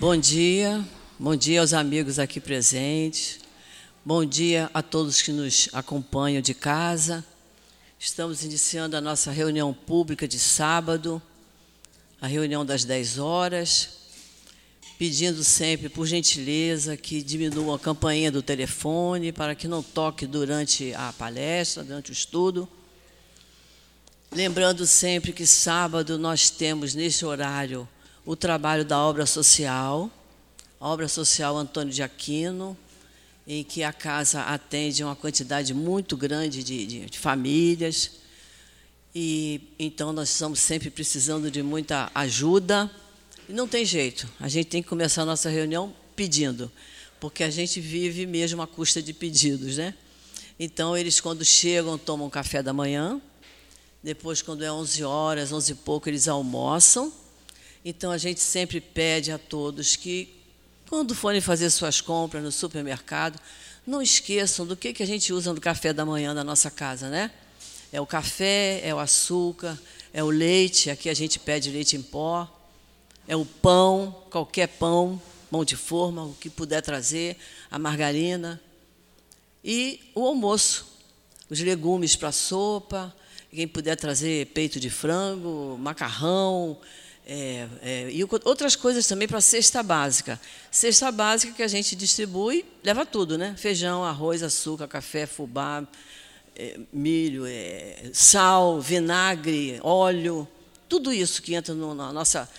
Bom dia, bom dia aos amigos aqui presentes, bom dia a todos que nos acompanham de casa. Estamos iniciando a nossa reunião pública de sábado, a reunião das 10 horas, pedindo sempre, por gentileza, que diminua a campainha do telefone para que não toque durante a palestra, durante o estudo. Lembrando sempre que sábado nós temos, neste horário, o trabalho da obra social, a obra social Antônio de Aquino, em que a casa atende uma quantidade muito grande de, de, de famílias. E então nós estamos sempre precisando de muita ajuda. E não tem jeito, a gente tem que começar a nossa reunião pedindo, porque a gente vive mesmo à custa de pedidos, né? Então eles quando chegam tomam café da manhã, depois quando é 11 horas, 11 e pouco eles almoçam então a gente sempre pede a todos que, quando forem fazer suas compras no supermercado, não esqueçam do que, que a gente usa no café da manhã da nossa casa, né? É o café, é o açúcar, é o leite, aqui a gente pede leite em pó, é o pão, qualquer pão, mão de forma, o que puder trazer, a margarina. E o almoço, os legumes para sopa, quem puder trazer peito de frango, macarrão, é, é, e outras coisas também para a cesta básica. Cesta básica que a gente distribui, leva tudo, né? Feijão, arroz, açúcar, café, fubá, é, milho, é, sal, vinagre, óleo, tudo isso que entra no, na, nossa,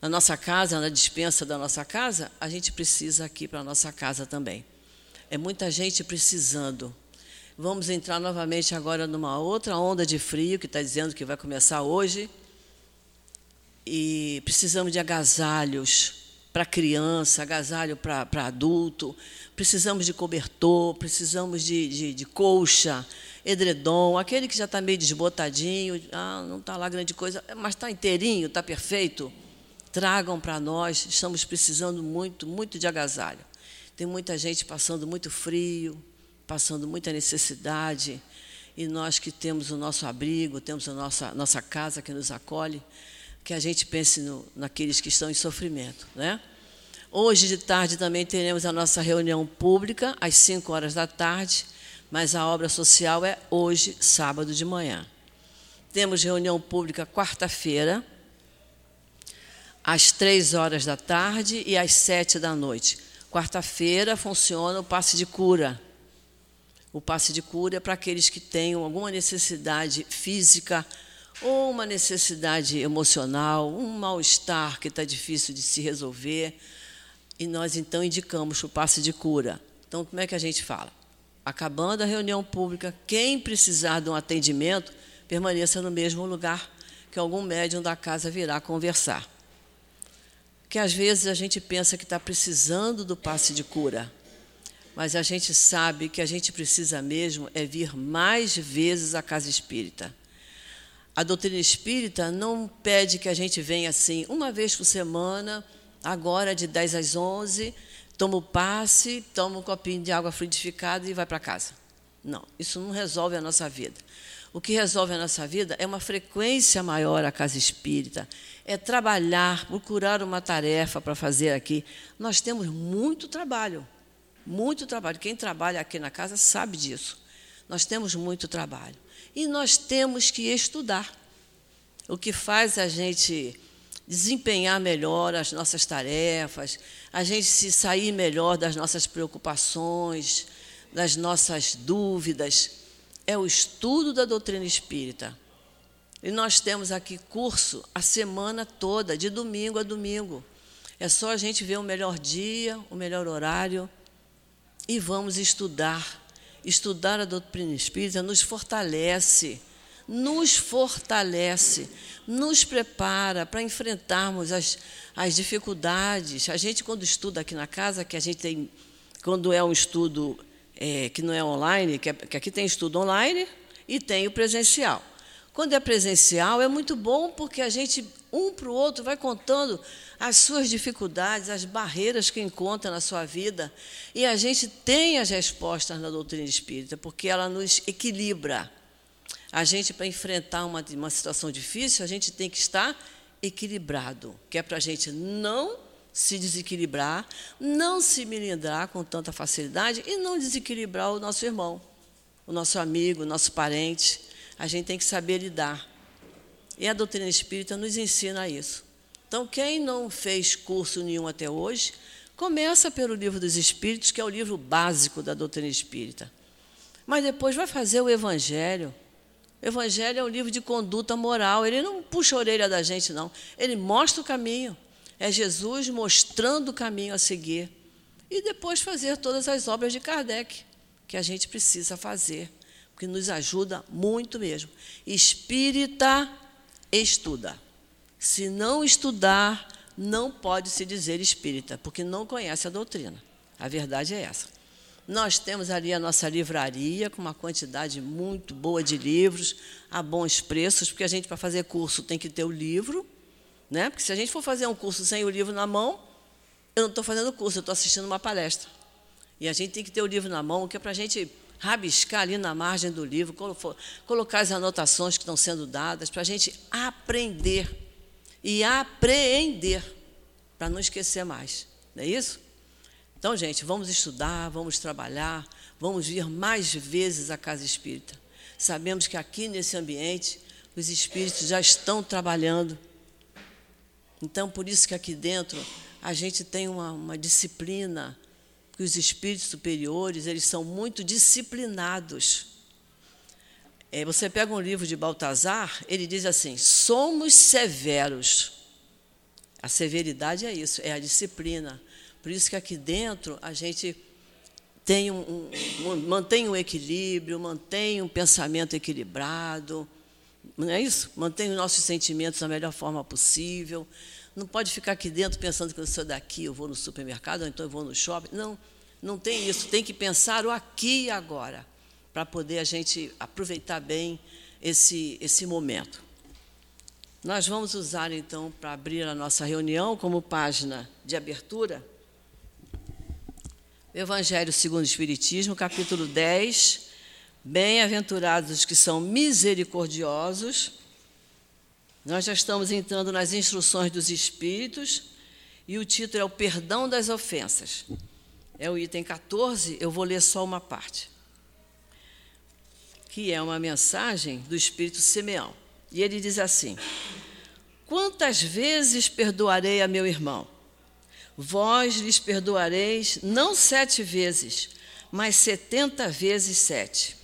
na nossa casa, na dispensa da nossa casa, a gente precisa aqui para a nossa casa também. É muita gente precisando. Vamos entrar novamente agora numa outra onda de frio que está dizendo que vai começar hoje e precisamos de agasalhos para criança, agasalho para adulto, precisamos de cobertor, precisamos de, de, de colcha, edredom, aquele que já está meio desbotadinho, ah, não está lá grande coisa, mas está inteirinho, está perfeito. Tragam para nós, estamos precisando muito, muito de agasalho. Tem muita gente passando muito frio, passando muita necessidade, e nós que temos o nosso abrigo, temos a nossa, nossa casa que nos acolhe, que a gente pense no, naqueles que estão em sofrimento. Né? Hoje de tarde também teremos a nossa reunião pública, às 5 horas da tarde, mas a obra social é hoje, sábado de manhã. Temos reunião pública quarta-feira, às 3 horas da tarde e às 7 da noite. Quarta-feira funciona o passe de cura. O passe de cura é para aqueles que tenham alguma necessidade física, ou uma necessidade emocional, um mal-estar que está difícil de se resolver, e nós então indicamos o passe de cura. Então, como é que a gente fala? Acabando a reunião pública, quem precisar de um atendimento, permaneça no mesmo lugar que algum médium da casa virá conversar. Que às vezes a gente pensa que está precisando do passe de cura, mas a gente sabe que a gente precisa mesmo é vir mais vezes à casa espírita a doutrina espírita não pede que a gente venha assim uma vez por semana, agora de 10 às 11, toma o passe, toma um copinho de água fluidificada e vai para casa. Não, isso não resolve a nossa vida. O que resolve a nossa vida é uma frequência maior à casa espírita, é trabalhar, procurar uma tarefa para fazer aqui. Nós temos muito trabalho, muito trabalho. Quem trabalha aqui na casa sabe disso. Nós temos muito trabalho e nós temos que estudar. O que faz a gente desempenhar melhor as nossas tarefas, a gente se sair melhor das nossas preocupações, das nossas dúvidas, é o estudo da doutrina espírita. E nós temos aqui curso a semana toda, de domingo a domingo. É só a gente ver o melhor dia, o melhor horário e vamos estudar estudar a doutrina espírita nos fortalece, nos fortalece, nos prepara para enfrentarmos as, as dificuldades. A gente, quando estuda aqui na casa, que a gente tem, quando é um estudo é, que não é online, que, é, que aqui tem estudo online e tem o presencial. Quando é presencial, é muito bom porque a gente, um para o outro, vai contando as suas dificuldades, as barreiras que encontra na sua vida. E a gente tem as respostas na doutrina espírita, porque ela nos equilibra. A gente, para enfrentar uma, uma situação difícil, a gente tem que estar equilibrado, que é para a gente não se desequilibrar, não se melindrar com tanta facilidade e não desequilibrar o nosso irmão, o nosso amigo, o nosso parente. A gente tem que saber lidar. E a doutrina espírita nos ensina isso. Então, quem não fez curso nenhum até hoje, começa pelo livro dos Espíritos, que é o livro básico da doutrina espírita. Mas depois vai fazer o Evangelho. O Evangelho é um livro de conduta moral. Ele não puxa a orelha da gente, não. Ele mostra o caminho. É Jesus mostrando o caminho a seguir. E depois fazer todas as obras de Kardec, que a gente precisa fazer, porque nos ajuda muito mesmo. Espírita estuda. Se não estudar, não pode se dizer espírita, porque não conhece a doutrina. A verdade é essa. Nós temos ali a nossa livraria com uma quantidade muito boa de livros a bons preços, porque a gente, para fazer curso, tem que ter o livro né? Porque se a gente for fazer um curso sem o livro na mão, eu não estou fazendo curso, eu estou assistindo uma palestra. E a gente tem que ter o livro na mão, que é para a gente rabiscar ali na margem do livro, colocar as anotações que estão sendo dadas, para a gente aprender e apreender, para não esquecer mais. Não é isso? Então, gente, vamos estudar, vamos trabalhar, vamos vir mais vezes à casa espírita. Sabemos que aqui nesse ambiente os espíritos já estão trabalhando então, por isso que aqui dentro a gente tem uma, uma disciplina, que os espíritos superiores eles são muito disciplinados. É, você pega um livro de Baltazar, ele diz assim: somos severos. A severidade é isso, é a disciplina. Por isso que aqui dentro a gente tem um, um, mantém um equilíbrio, mantém um pensamento equilibrado não é isso? Mantém os nossos sentimentos da melhor forma possível. Não pode ficar aqui dentro pensando que eu sou daqui, eu vou no supermercado, ou então eu vou no shopping. Não, não tem isso. Tem que pensar o aqui e agora, para poder a gente aproveitar bem esse, esse momento. Nós vamos usar, então, para abrir a nossa reunião, como página de abertura, Evangelho segundo o Espiritismo, capítulo 10, Bem-aventurados os que são misericordiosos. Nós já estamos entrando nas instruções dos Espíritos e o título é O Perdão das Ofensas. É o item 14, eu vou ler só uma parte. Que é uma mensagem do Espírito Simeão. E ele diz assim: Quantas vezes perdoarei a meu irmão? Vós lhes perdoareis não sete vezes, mas setenta vezes sete.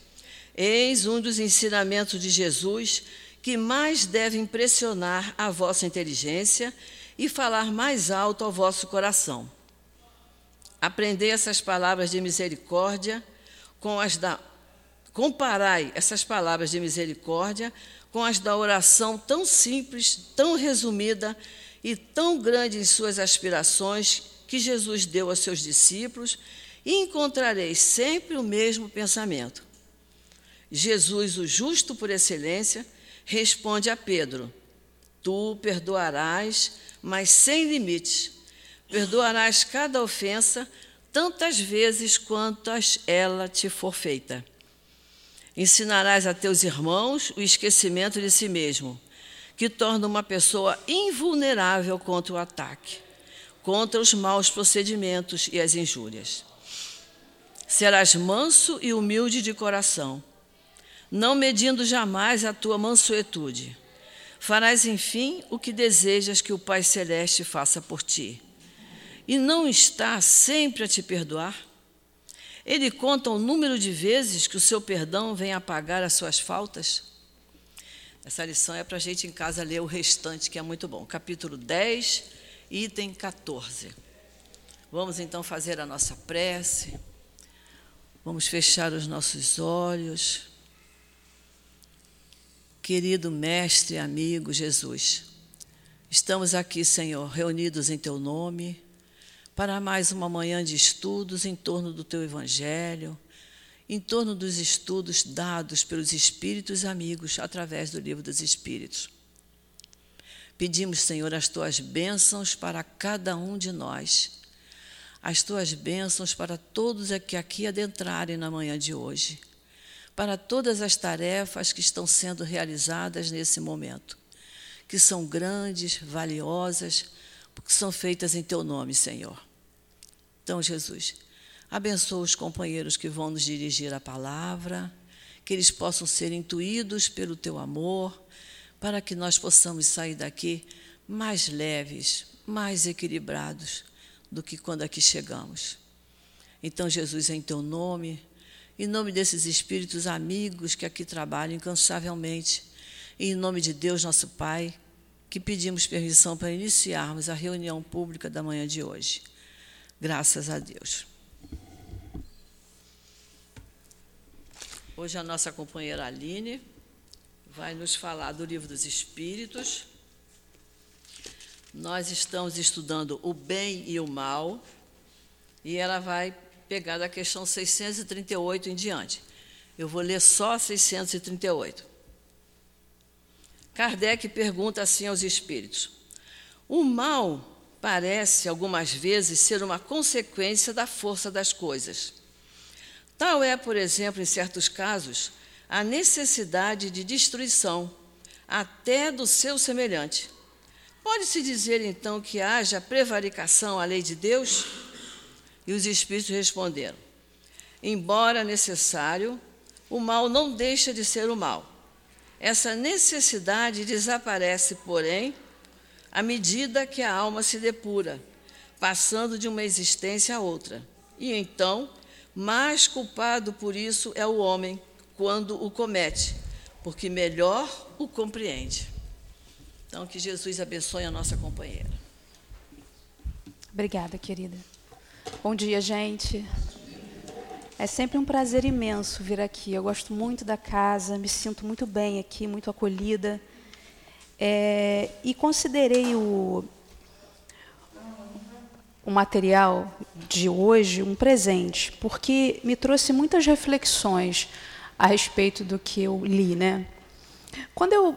Eis um dos ensinamentos de Jesus que mais deve impressionar a vossa inteligência e falar mais alto ao vosso coração. Aprendei essas palavras de misericórdia com as da comparai essas palavras de misericórdia com as da oração tão simples, tão resumida e tão grande em suas aspirações que Jesus deu aos seus discípulos, e encontrareis sempre o mesmo pensamento. Jesus, o justo por excelência, responde a Pedro: Tu perdoarás, mas sem limites. Perdoarás cada ofensa tantas vezes quantas ela te for feita. Ensinarás a teus irmãos o esquecimento de si mesmo, que torna uma pessoa invulnerável contra o ataque, contra os maus procedimentos e as injúrias. Serás manso e humilde de coração não medindo jamais a tua mansuetude. Farás, enfim, o que desejas que o Pai Celeste faça por ti. E não está sempre a te perdoar? Ele conta o número de vezes que o seu perdão vem apagar as suas faltas? Essa lição é para a gente em casa ler o restante, que é muito bom. Capítulo 10, item 14. Vamos então fazer a nossa prece. Vamos fechar os nossos olhos. Querido Mestre, amigo Jesus, estamos aqui, Senhor, reunidos em Teu nome, para mais uma manhã de estudos em torno do Teu Evangelho, em torno dos estudos dados pelos Espíritos amigos através do Livro dos Espíritos. Pedimos, Senhor, as Tuas bênçãos para cada um de nós, as Tuas bênçãos para todos que aqui adentrarem na manhã de hoje para todas as tarefas que estão sendo realizadas nesse momento, que são grandes, valiosas, porque são feitas em teu nome, Senhor. Então, Jesus, abençoa os companheiros que vão nos dirigir a palavra, que eles possam ser intuídos pelo teu amor, para que nós possamos sair daqui mais leves, mais equilibrados do que quando aqui chegamos. Então, Jesus, em teu nome, em nome desses espíritos amigos que aqui trabalham incansavelmente, e em nome de Deus, nosso Pai, que pedimos permissão para iniciarmos a reunião pública da manhã de hoje. Graças a Deus. Hoje a nossa companheira Aline vai nos falar do Livro dos Espíritos. Nós estamos estudando o bem e o mal, e ela vai pegar da questão 638 em diante. Eu vou ler só 638. Kardec pergunta assim aos espíritos: O mal parece algumas vezes ser uma consequência da força das coisas. Tal é, por exemplo, em certos casos, a necessidade de destruição, até do seu semelhante. Pode-se dizer então que haja prevaricação à lei de Deus? E os espíritos responderam: Embora necessário, o mal não deixa de ser o mal. Essa necessidade desaparece, porém, à medida que a alma se depura, passando de uma existência a outra. E então, mais culpado por isso é o homem quando o comete, porque melhor o compreende. Então, que Jesus abençoe a nossa companheira. Obrigada, querida. Bom dia, gente. É sempre um prazer imenso vir aqui. Eu gosto muito da casa, me sinto muito bem aqui, muito acolhida. É, e considerei o, o material de hoje um presente, porque me trouxe muitas reflexões a respeito do que eu li. Né? Quando eu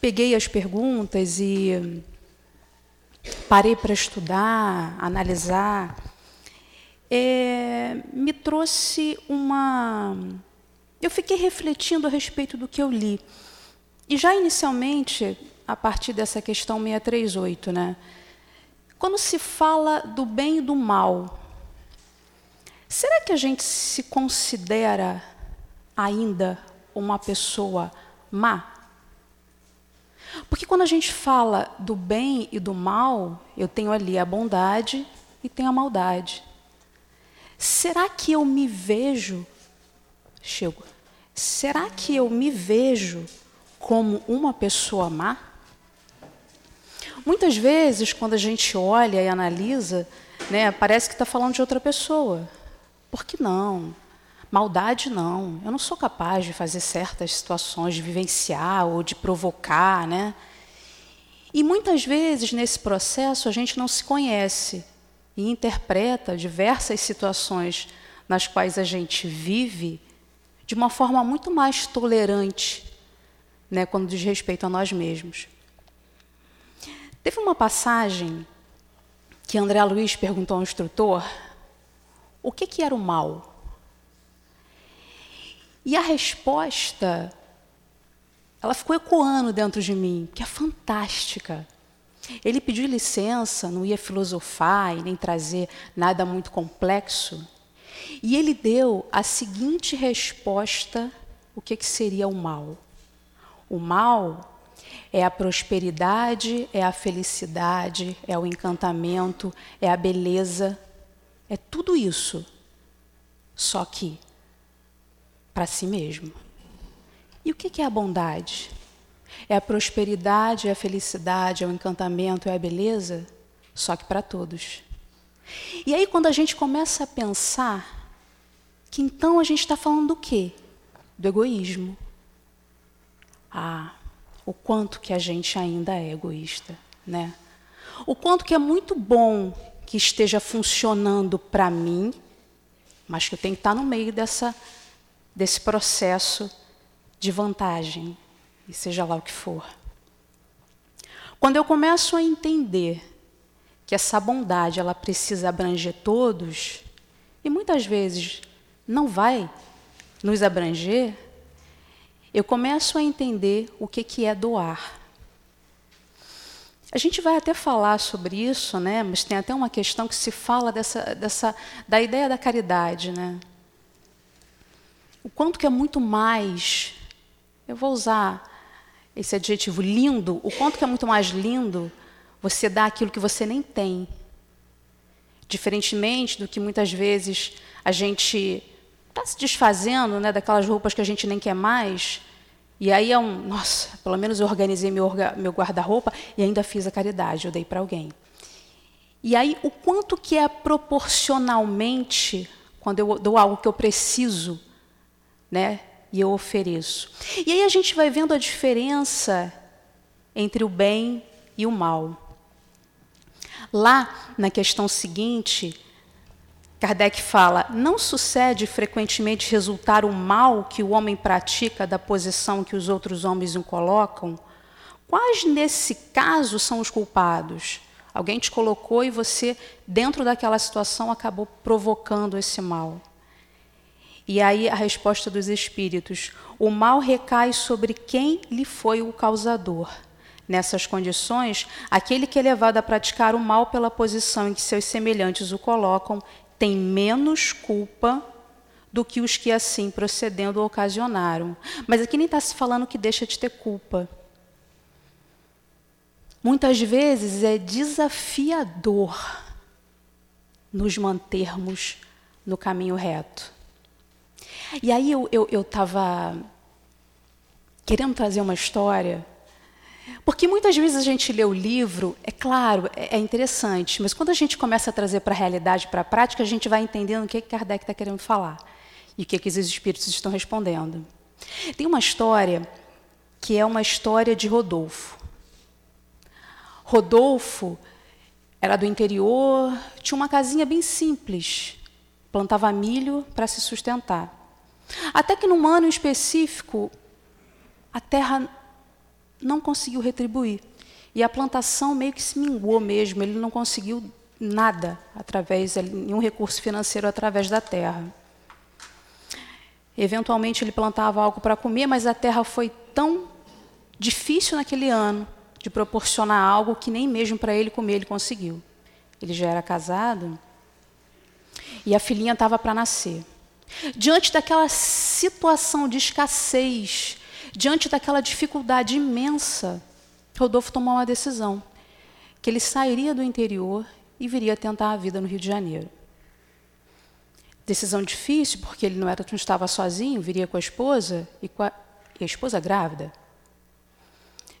peguei as perguntas e parei para estudar, analisar, é, me trouxe uma. Eu fiquei refletindo a respeito do que eu li. E já inicialmente, a partir dessa questão 638, né? Quando se fala do bem e do mal, será que a gente se considera ainda uma pessoa má? Porque quando a gente fala do bem e do mal, eu tenho ali a bondade e tenho a maldade. Será que eu me vejo, chego, será que eu me vejo como uma pessoa má? Muitas vezes, quando a gente olha e analisa, né, parece que está falando de outra pessoa. Por que não? Maldade não. Eu não sou capaz de fazer certas situações, de vivenciar ou de provocar, né? E muitas vezes nesse processo a gente não se conhece e interpreta diversas situações nas quais a gente vive de uma forma muito mais tolerante, né, quando diz respeito a nós mesmos. Teve uma passagem que André Luiz perguntou ao instrutor o que, que era o mal. E a resposta, ela ficou ecoando dentro de mim, que é fantástica. Ele pediu licença, não ia filosofar e nem trazer nada muito complexo. E ele deu a seguinte resposta: o que, que seria o mal? O mal é a prosperidade, é a felicidade, é o encantamento, é a beleza, é tudo isso, só que para si mesmo. E o que é a bondade? É a prosperidade, é a felicidade, é o encantamento, é a beleza, só que para todos. E aí, quando a gente começa a pensar que então a gente está falando do quê? Do egoísmo. Ah, o quanto que a gente ainda é egoísta, né? O quanto que é muito bom que esteja funcionando para mim, mas que eu tenho que estar no meio dessa, desse processo de vantagem, e seja lá o que for. Quando eu começo a entender que essa bondade ela precisa abranger todos, e muitas vezes não vai nos abranger, eu começo a entender o que, que é doar. A gente vai até falar sobre isso, né? mas tem até uma questão que se fala dessa, dessa, da ideia da caridade. Né? O quanto que é muito mais, eu vou usar esse adjetivo lindo, o quanto que é muito mais lindo você dar aquilo que você nem tem. Diferentemente do que muitas vezes a gente está se desfazendo né, daquelas roupas que a gente nem quer mais, e aí é um, nossa, pelo menos eu organizei meu, meu guarda-roupa e ainda fiz a caridade, eu dei para alguém. E aí o quanto que é proporcionalmente quando eu dou algo que eu preciso, né, e eu ofereço. E aí a gente vai vendo a diferença entre o bem e o mal. Lá na questão seguinte, Kardec fala: não sucede frequentemente resultar o mal que o homem pratica da posição que os outros homens o colocam? Quais nesse caso são os culpados? Alguém te colocou e você, dentro daquela situação, acabou provocando esse mal. E aí a resposta dos espíritos: o mal recai sobre quem lhe foi o causador. Nessas condições, aquele que é levado a praticar o mal pela posição em que seus semelhantes o colocam tem menos culpa do que os que assim procedendo ocasionaram. Mas aqui nem está se falando que deixa de ter culpa. Muitas vezes é desafiador nos mantermos no caminho reto. E aí eu estava querendo trazer uma história porque muitas vezes a gente lê o livro, é claro, é, é interessante, mas quando a gente começa a trazer para a realidade, para a prática, a gente vai entendendo o que, que Kardec está querendo falar e o que, que os espíritos estão respondendo. Tem uma história que é uma história de Rodolfo. Rodolfo era do interior, tinha uma casinha bem simples, plantava milho para se sustentar. Até que num ano específico, a terra não conseguiu retribuir. E a plantação meio que se minguou mesmo, ele não conseguiu nada através, nenhum recurso financeiro através da terra. Eventualmente ele plantava algo para comer, mas a terra foi tão difícil naquele ano de proporcionar algo que nem mesmo para ele comer ele conseguiu. Ele já era casado e a filhinha estava para nascer. Diante daquela situação de escassez, Diante daquela dificuldade imensa, Rodolfo tomou uma decisão: que ele sairia do interior e viria tentar a vida no Rio de Janeiro. Decisão difícil, porque ele não, era, não estava sozinho, viria com a esposa e, com a, e a esposa grávida.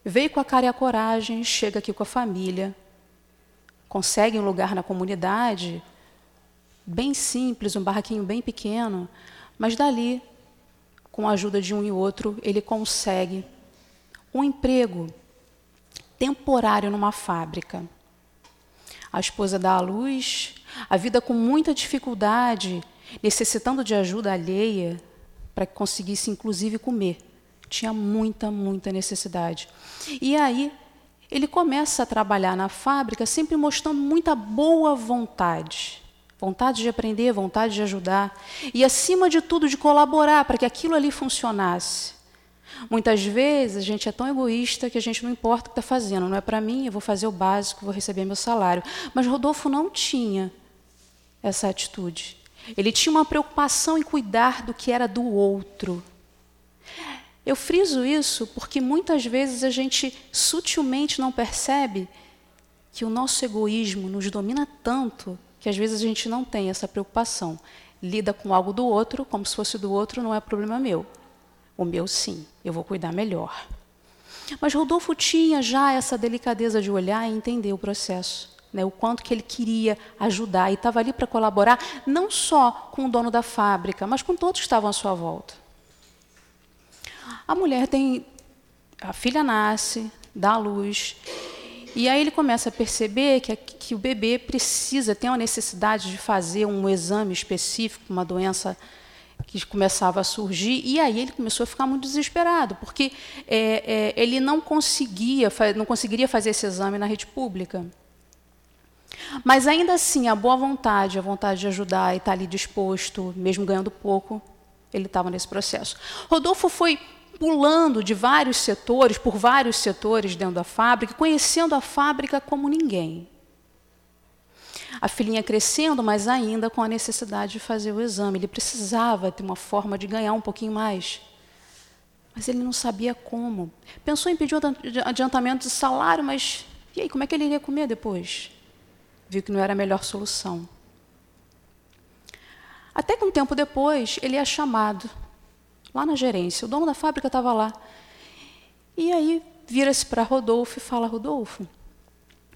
Veio com a cara e a coragem, chega aqui com a família, consegue um lugar na comunidade, bem simples, um barraquinho bem pequeno, mas dali com a ajuda de um e outro, ele consegue um emprego temporário numa fábrica. A esposa dá à luz, a vida com muita dificuldade, necessitando de ajuda alheia para que conseguisse inclusive comer. Tinha muita, muita necessidade. E aí ele começa a trabalhar na fábrica sempre mostrando muita boa vontade vontade de aprender, vontade de ajudar e, acima de tudo, de colaborar para que aquilo ali funcionasse. Muitas vezes a gente é tão egoísta que a gente não importa o que está fazendo, não é para mim, eu vou fazer o básico, vou receber meu salário. Mas Rodolfo não tinha essa atitude. Ele tinha uma preocupação em cuidar do que era do outro. Eu friso isso porque muitas vezes a gente sutilmente não percebe que o nosso egoísmo nos domina tanto que às vezes a gente não tem essa preocupação. Lida com algo do outro como se fosse do outro, não é problema meu. O meu, sim, eu vou cuidar melhor. Mas Rodolfo tinha já essa delicadeza de olhar e entender o processo. Né, o quanto que ele queria ajudar e estava ali para colaborar, não só com o dono da fábrica, mas com todos que estavam à sua volta. A mulher tem. A filha nasce, dá à luz, e aí ele começa a perceber que, que o bebê precisa, tem uma necessidade de fazer um exame específico, uma doença que começava a surgir, e aí ele começou a ficar muito desesperado, porque é, é, ele não conseguia, não conseguiria fazer esse exame na rede pública. Mas ainda assim, a boa vontade, a vontade de ajudar e estar ali disposto, mesmo ganhando pouco, ele estava nesse processo. Rodolfo foi pulando de vários setores, por vários setores dentro da fábrica, conhecendo a fábrica como ninguém. A filhinha crescendo, mas ainda com a necessidade de fazer o exame. Ele precisava ter uma forma de ganhar um pouquinho mais. Mas ele não sabia como. Pensou em pedir adiantamento de salário, mas e aí, como é que ele iria comer depois? Viu que não era a melhor solução. Até que um tempo depois, ele é chamado lá na gerência. O dono da fábrica estava lá. E aí vira-se para Rodolfo e fala: Rodolfo,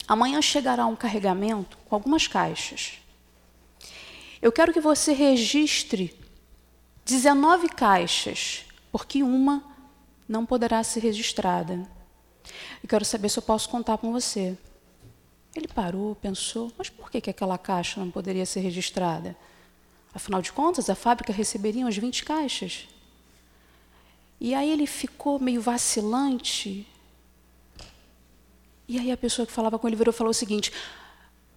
amanhã chegará um carregamento com algumas caixas. Eu quero que você registre 19 caixas, porque uma não poderá ser registrada. Eu quero saber se eu posso contar com você. Ele parou, pensou, mas por que, que aquela caixa não poderia ser registrada? Afinal de contas, a fábrica receberia umas 20 caixas. E aí ele ficou meio vacilante. E aí a pessoa que falava com ele virou e falou o seguinte: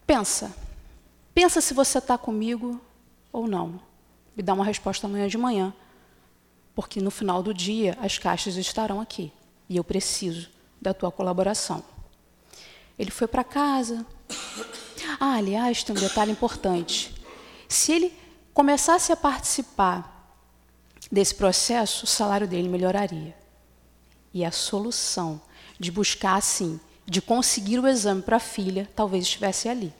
pensa, pensa se você está comigo ou não. Me dá uma resposta amanhã de manhã, porque no final do dia as caixas estarão aqui e eu preciso da tua colaboração. Ele foi para casa. Ah, aliás, tem um detalhe importante. Se ele começasse a participar desse processo, o salário dele melhoraria. E a solução de buscar, assim, de conseguir o exame para a filha, talvez estivesse ali.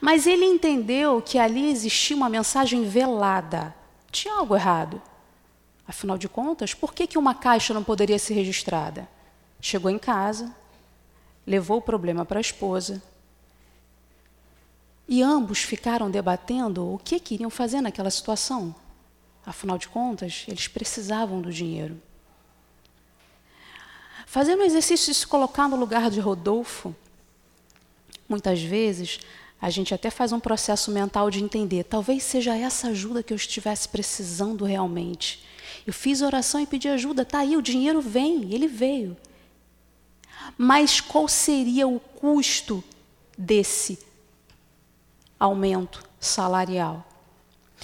Mas ele entendeu que ali existia uma mensagem velada. Tinha algo errado. Afinal de contas, por que, que uma caixa não poderia ser registrada? Chegou em casa, levou o problema para a esposa, e ambos ficaram debatendo o que queriam fazer naquela situação. Afinal de contas, eles precisavam do dinheiro. Fazendo o exercício de se colocar no lugar de Rodolfo, muitas vezes a gente até faz um processo mental de entender, talvez seja essa ajuda que eu estivesse precisando realmente. Eu fiz oração e pedi ajuda, tá aí, o dinheiro vem, ele veio. Mas qual seria o custo desse aumento salarial?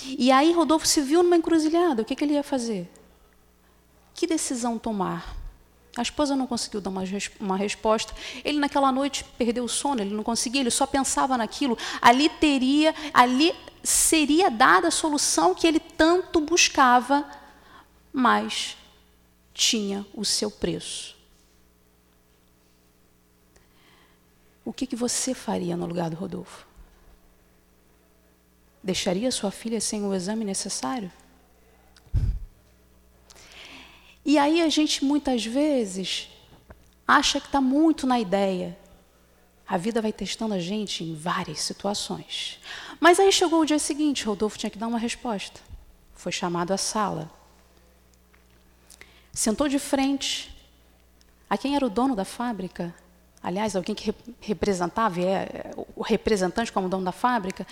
E aí Rodolfo se viu numa encruzilhada. O que, que ele ia fazer? Que decisão tomar? A esposa não conseguiu dar uma, uma, resposta. Ele naquela noite perdeu o sono, ele não conseguia, ele só pensava naquilo. Ali teria, ali seria dada a solução que ele tanto buscava, mas tinha o seu preço. O que, que você faria no lugar do Rodolfo? Deixaria sua filha sem o exame necessário? E aí a gente muitas vezes acha que está muito na ideia. A vida vai testando a gente em várias situações. Mas aí chegou o dia seguinte, Rodolfo tinha que dar uma resposta. Foi chamado à sala. Sentou de frente a quem era o dono da fábrica, aliás, alguém que representava, é, o representante como dono da fábrica,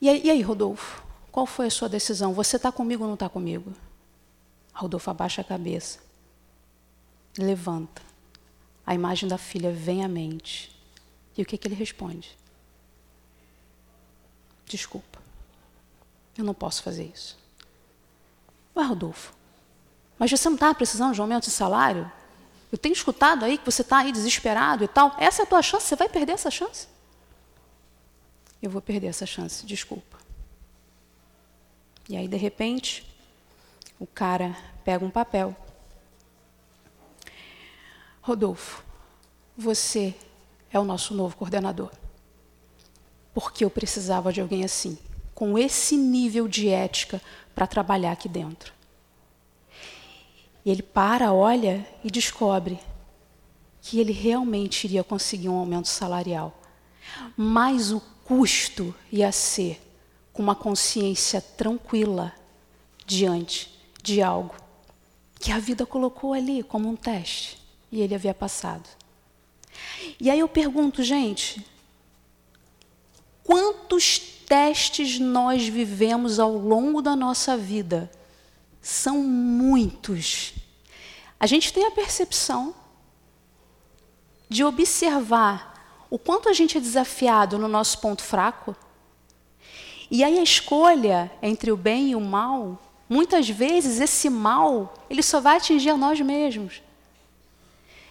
e aí, e aí, Rodolfo, qual foi a sua decisão? Você está comigo ou não está comigo? Rodolfo abaixa a cabeça, levanta. A imagem da filha vem à mente. E o que, que ele responde? Desculpa, eu não posso fazer isso. Ué, Rodolfo, mas você não está precisando de um aumento de salário? Eu tenho escutado aí que você está aí desesperado e tal. Essa é a tua chance, você vai perder essa chance? Eu vou perder essa chance, desculpa. E aí, de repente, o cara pega um papel. Rodolfo, você é o nosso novo coordenador. Porque eu precisava de alguém assim, com esse nível de ética para trabalhar aqui dentro. E ele para, olha e descobre que ele realmente iria conseguir um aumento salarial. Mas o custo ia ser com uma consciência tranquila diante de algo que a vida colocou ali como um teste e ele havia passado. E aí eu pergunto, gente, quantos testes nós vivemos ao longo da nossa vida? São muitos. A gente tem a percepção de observar o quanto a gente é desafiado no nosso ponto fraco. E aí a escolha entre o bem e o mal Muitas vezes esse mal, ele só vai atingir a nós mesmos.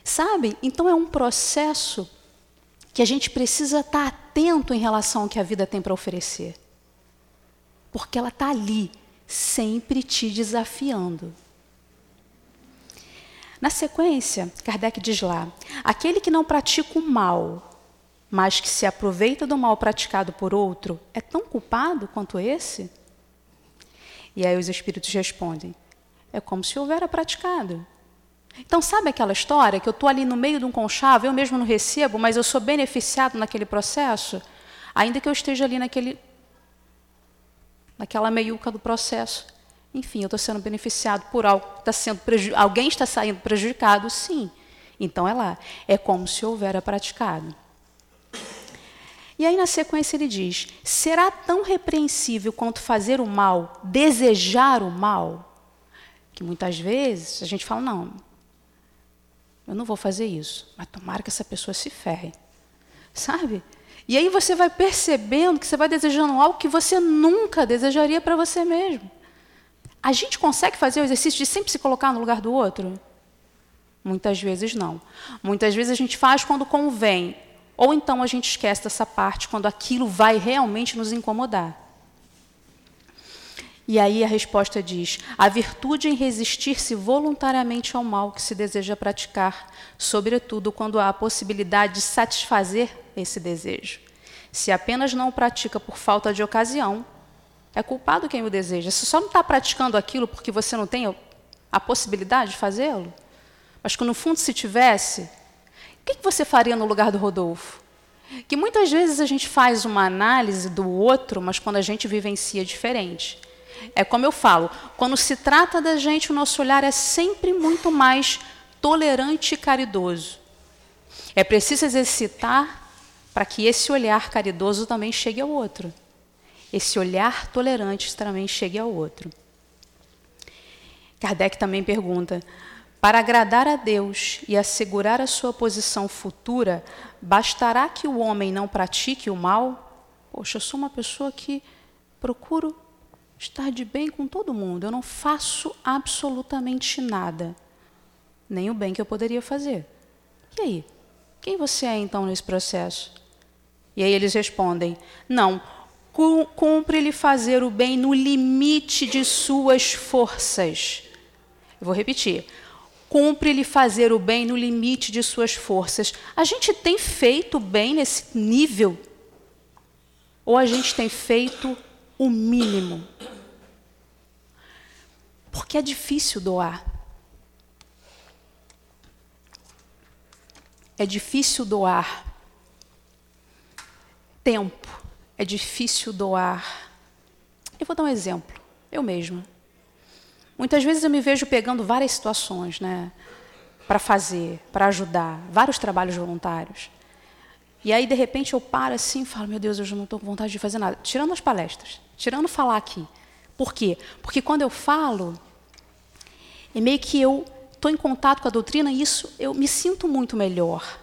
Sabe? Então é um processo que a gente precisa estar atento em relação ao que a vida tem para oferecer. Porque ela está ali, sempre te desafiando. Na sequência, Kardec diz lá: aquele que não pratica o mal, mas que se aproveita do mal praticado por outro, é tão culpado quanto esse? E aí os espíritos respondem: é como se houvera praticado. Então, sabe aquela história que eu estou ali no meio de um conchavo, eu mesmo não recebo, mas eu sou beneficiado naquele processo, ainda que eu esteja ali naquele, naquela meiuca do processo. Enfim, eu estou sendo beneficiado por algo, está sendo alguém está saindo prejudicado, sim. Então é lá, é como se houvera praticado. E aí, na sequência, ele diz: será tão repreensível quanto fazer o mal, desejar o mal? Que muitas vezes a gente fala: não, eu não vou fazer isso, mas tomara que essa pessoa se ferre. Sabe? E aí você vai percebendo que você vai desejando algo que você nunca desejaria para você mesmo. A gente consegue fazer o exercício de sempre se colocar no lugar do outro? Muitas vezes não. Muitas vezes a gente faz quando convém, ou então a gente esquece dessa parte quando aquilo vai realmente nos incomodar. E aí a resposta diz: a virtude em resistir-se voluntariamente ao mal que se deseja praticar, sobretudo quando há a possibilidade de satisfazer esse desejo. Se apenas não o pratica por falta de ocasião, é culpado quem o deseja. Você só não está praticando aquilo porque você não tem a possibilidade de fazê-lo. Mas que no fundo, se tivesse, o que você faria no lugar do Rodolfo? Que muitas vezes a gente faz uma análise do outro, mas quando a gente vivencia diferente. É como eu falo, quando se trata da gente, o nosso olhar é sempre muito mais tolerante e caridoso. É preciso exercitar para que esse olhar caridoso também chegue ao outro. Esse olhar tolerante também chegue ao outro. Kardec também pergunta: para agradar a Deus e assegurar a sua posição futura, bastará que o homem não pratique o mal? Poxa, eu sou uma pessoa que procuro estar de bem com todo mundo, eu não faço absolutamente nada, nem o bem que eu poderia fazer. E aí? Quem você é então nesse processo? E aí eles respondem: não, cumpre-lhe fazer o bem no limite de suas forças. Eu vou repetir cumpre-lhe fazer o bem no limite de suas forças. A gente tem feito bem nesse nível? Ou a gente tem feito o mínimo? Porque é difícil doar. É difícil doar tempo. É difícil doar. Eu vou dar um exemplo. Eu mesma. Muitas vezes eu me vejo pegando várias situações, né, para fazer, para ajudar, vários trabalhos voluntários. E aí, de repente, eu paro assim e falo: Meu Deus, eu não estou com vontade de fazer nada. Tirando as palestras, tirando falar aqui. Por quê? Porque quando eu falo, é meio que eu estou em contato com a doutrina e isso eu me sinto muito melhor.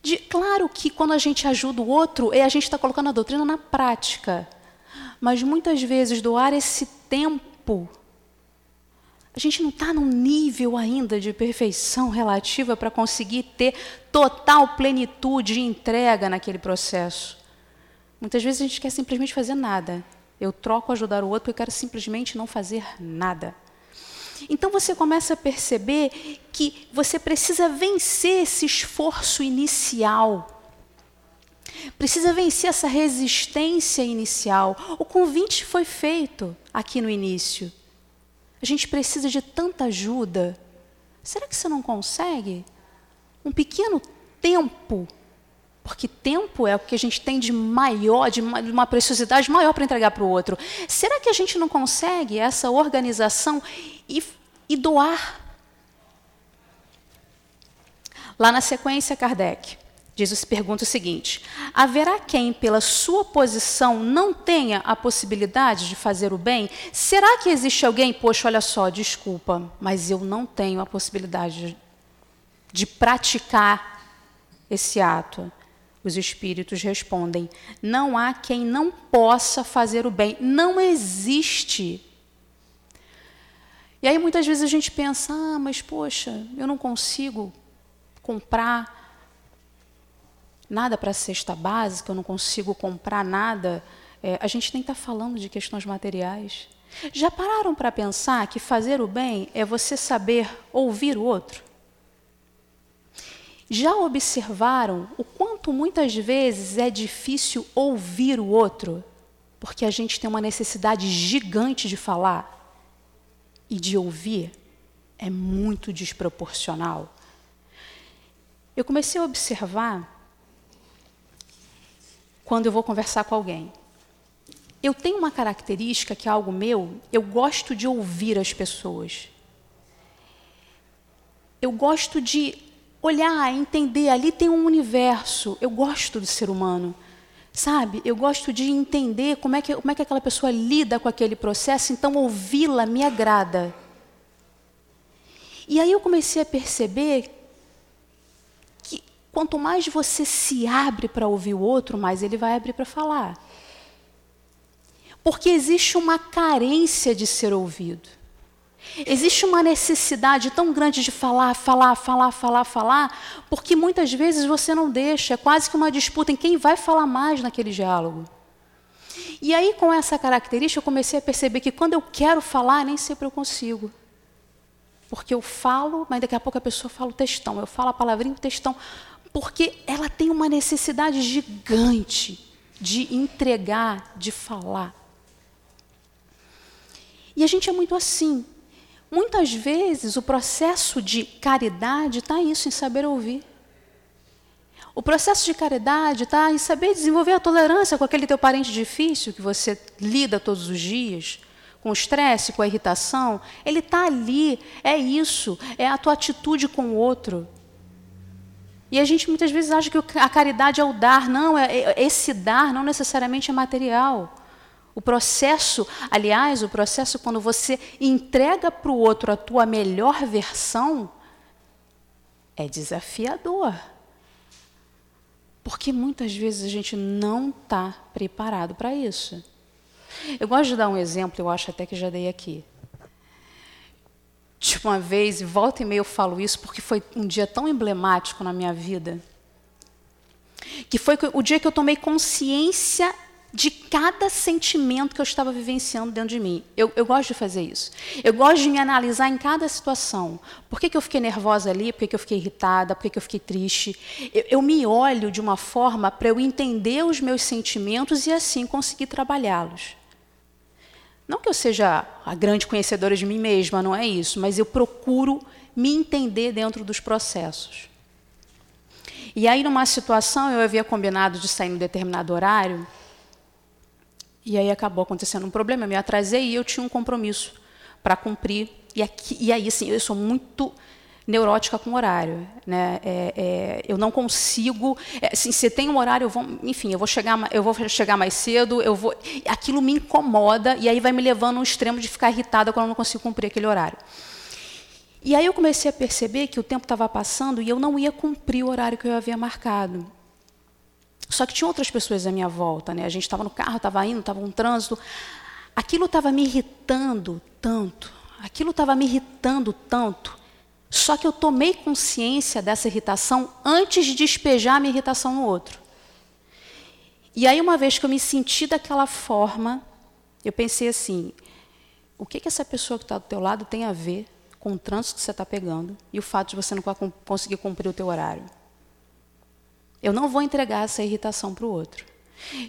De, claro que quando a gente ajuda o outro, é a gente está colocando a doutrina na prática. Mas muitas vezes doar esse tempo a gente não está num nível ainda de perfeição relativa para conseguir ter total plenitude e entrega naquele processo. Muitas vezes a gente quer simplesmente fazer nada. Eu troco ajudar o outro eu quero simplesmente não fazer nada. Então você começa a perceber que você precisa vencer esse esforço inicial. Precisa vencer essa resistência inicial. O convite foi feito aqui no início. A gente precisa de tanta ajuda. Será que você não consegue? Um pequeno tempo, porque tempo é o que a gente tem de maior, de uma preciosidade maior para entregar para o outro. Será que a gente não consegue essa organização e, e doar? Lá na sequência, Kardec. Jesus pergunta o seguinte: haverá quem, pela sua posição, não tenha a possibilidade de fazer o bem? Será que existe alguém, poxa, olha só, desculpa, mas eu não tenho a possibilidade de, praticar esse ato? Os espíritos respondem: não há quem não possa fazer o bem. Não existe E aí muitas vezes a gente pensa: ah, mas poxa, eu não consigo comprar nada para a cesta básica, eu não consigo comprar nada. É, a gente nem está falando de questões materiais. Já pararam para pensar que fazer o bem é você saber ouvir o outro? Já observaram o quanto muitas vezes é difícil ouvir o outro? Porque a gente tem uma necessidade gigante de falar e de ouvir é muito desproporcional. Eu comecei a observar quando eu vou conversar com alguém. Eu tenho uma característica que é algo meu, eu gosto de ouvir as pessoas. Eu gosto de olhar, entender, ali tem um universo. Eu gosto do ser humano. Sabe? Eu gosto de entender como é que, como é que aquela pessoa lida com aquele processo, então ouvi-la me agrada. E aí eu comecei a perceber quanto mais você se abre para ouvir o outro, mais ele vai abrir para falar. Porque existe uma carência de ser ouvido. Existe uma necessidade tão grande de falar, falar, falar, falar, falar, porque muitas vezes você não deixa, é quase que uma disputa em quem vai falar mais naquele diálogo. E aí, com essa característica, eu comecei a perceber que quando eu quero falar, nem sempre eu consigo. Porque eu falo, mas daqui a pouco a pessoa fala o textão. Eu falo a palavrinha o textão. Porque ela tem uma necessidade gigante de entregar, de falar. E a gente é muito assim. Muitas vezes o processo de caridade está isso, em saber ouvir. O processo de caridade está em saber desenvolver a tolerância com aquele teu parente difícil que você lida todos os dias, com o estresse, com a irritação. Ele está ali, é isso, é a tua atitude com o outro. E a gente muitas vezes acha que a caridade é o dar, não, é, é esse dar não necessariamente é material. O processo, aliás, o processo quando você entrega para o outro a tua melhor versão, é desafiador. Porque muitas vezes a gente não está preparado para isso. Eu gosto de dar um exemplo, eu acho até que já dei aqui. De uma vez, e volta e meia eu falo isso, porque foi um dia tão emblemático na minha vida, que foi o dia que eu tomei consciência de cada sentimento que eu estava vivenciando dentro de mim. Eu, eu, gosto de fazer isso. Eu gosto de me analisar em cada situação. Por que, que eu fiquei nervosa ali? Por que, que eu fiquei irritada? Por que, que eu fiquei triste? Eu, eu me olho de uma forma para eu entender os meus sentimentos e assim conseguir trabalhá-los. Não que eu seja a grande conhecedora de mim mesma, não é isso, mas eu procuro me entender dentro dos processos. E aí, numa situação, eu havia combinado de sair em um determinado horário e aí acabou acontecendo um problema, eu me atrasei e eu tinha um compromisso para cumprir. E, aqui, e aí, assim, eu sou muito neurótica com horário, né? É, é, eu não consigo, é, assim, se tem um horário, eu vou, enfim, eu vou chegar, eu vou chegar mais cedo, eu vou, aquilo me incomoda e aí vai me levando a um extremo de ficar irritada quando eu não consigo cumprir aquele horário. E aí eu comecei a perceber que o tempo estava passando e eu não ia cumprir o horário que eu havia marcado. Só que tinha outras pessoas à minha volta, né? A gente estava no carro, estava indo, estava um trânsito. Aquilo estava me irritando tanto, aquilo estava me irritando tanto. Só que eu tomei consciência dessa irritação antes de despejar a minha irritação no outro. E aí, uma vez que eu me senti daquela forma, eu pensei assim: o que, que essa pessoa que está do teu lado tem a ver com o trânsito que você está pegando e o fato de você não conseguir cumprir o teu horário? Eu não vou entregar essa irritação para o outro.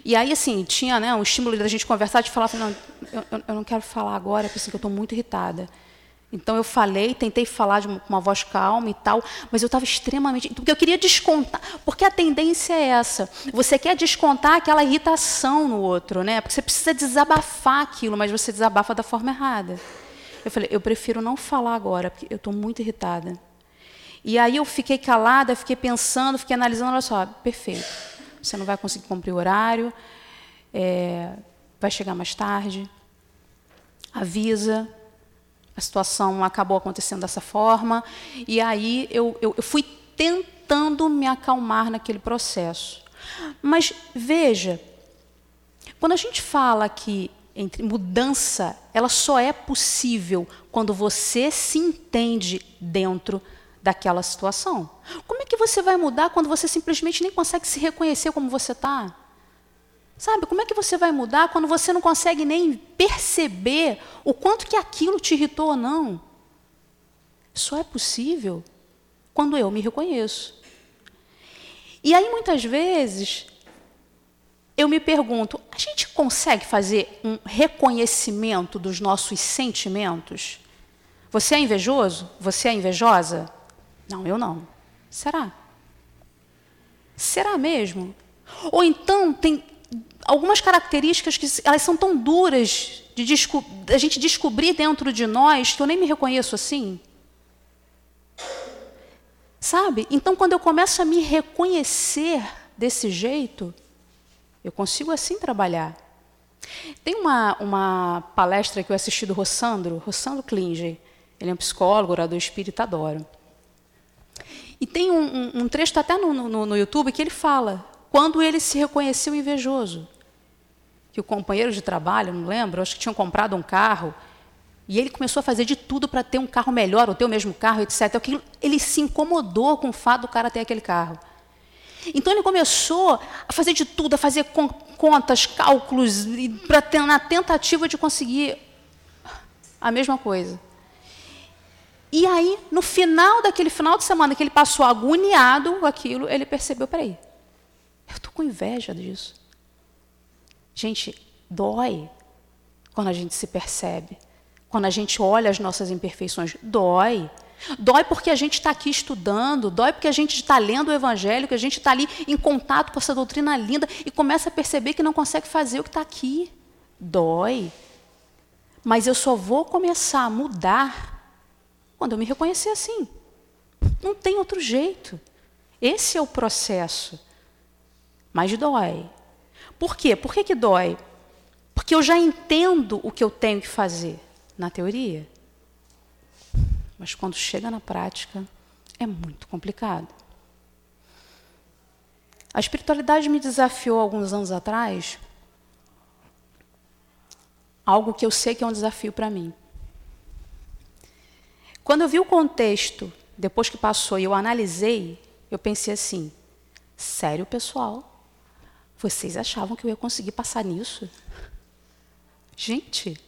E aí, assim, tinha né, um estímulo da gente conversar, de falar, não, eu, eu não quero falar agora, porque assim, eu estou muito irritada. Então eu falei, tentei falar de uma, uma voz calma e tal, mas eu estava extremamente. Porque eu queria descontar. Porque a tendência é essa. Você quer descontar aquela irritação no outro, né? Porque você precisa desabafar aquilo, mas você desabafa da forma errada. Eu falei, eu prefiro não falar agora, porque eu estou muito irritada. E aí eu fiquei calada, fiquei pensando, fiquei analisando, olha só, perfeito. Você não vai conseguir cumprir o horário, é, vai chegar mais tarde, avisa, a situação acabou acontecendo dessa forma, e aí eu, eu, eu fui tentando me acalmar naquele processo. Mas veja, quando a gente fala que entre mudança, ela só é possível quando você se entende dentro daquela situação. Como é que você vai mudar quando você simplesmente nem consegue se reconhecer como você está? Sabe, como é que você vai mudar quando você não consegue nem perceber o quanto que aquilo te irritou ou não? Só é possível quando eu me reconheço. E aí, muitas vezes, eu me pergunto: a gente consegue fazer um reconhecimento dos nossos sentimentos? Você é invejoso? Você é invejosa? Não, eu não. Será? Será mesmo? Ou então tem algumas características que elas são tão duras de a gente descobrir dentro de nós que eu nem me reconheço assim. Sabe? Então, quando eu começo a me reconhecer desse jeito, eu consigo assim trabalhar. Tem uma, uma palestra que eu assisti do Rossandro, Rossandro Klinger. Ele é um psicólogo, orador espírita, adoro. E tem um, um, um trecho, até no, no, no YouTube, que ele fala quando ele se reconheceu invejoso que o companheiro de trabalho, não lembro, acho que tinham comprado um carro, e ele começou a fazer de tudo para ter um carro melhor, ou ter o mesmo carro, etc. Ele se incomodou com o fato do cara ter aquele carro. Então ele começou a fazer de tudo, a fazer contas, cálculos, para ter, na tentativa de conseguir a mesma coisa. E aí, no final daquele final de semana que ele passou agoniado com aquilo, ele percebeu, peraí, eu estou com inveja disso. Gente, dói quando a gente se percebe, quando a gente olha as nossas imperfeições, dói. Dói porque a gente está aqui estudando, dói porque a gente está lendo o Evangelho, que a gente está ali em contato com essa doutrina linda e começa a perceber que não consegue fazer o que está aqui. Dói. Mas eu só vou começar a mudar quando eu me reconhecer assim. Não tem outro jeito. Esse é o processo. Mas dói. Por quê? Por que, que dói? Porque eu já entendo o que eu tenho que fazer na teoria. Mas quando chega na prática, é muito complicado. A espiritualidade me desafiou alguns anos atrás algo que eu sei que é um desafio para mim. Quando eu vi o contexto, depois que passou e eu analisei, eu pensei assim: sério, pessoal? Vocês achavam que eu ia conseguir passar nisso? Gente.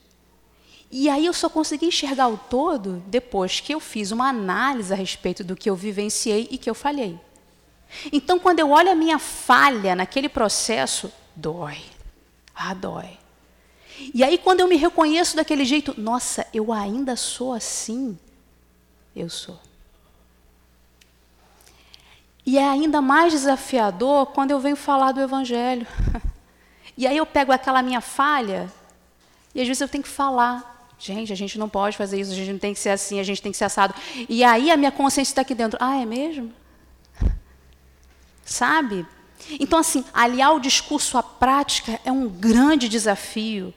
E aí eu só consegui enxergar o todo depois que eu fiz uma análise a respeito do que eu vivenciei e que eu falhei. Então, quando eu olho a minha falha naquele processo, dói. Ah, dói. E aí, quando eu me reconheço daquele jeito, nossa, eu ainda sou assim. Eu sou. E é ainda mais desafiador quando eu venho falar do Evangelho. E aí eu pego aquela minha falha e às vezes eu tenho que falar. Gente, a gente não pode fazer isso, a gente não tem que ser assim, a gente tem que ser assado. E aí a minha consciência está aqui dentro. Ah, é mesmo? Sabe? Então, assim, aliar o discurso à prática é um grande desafio,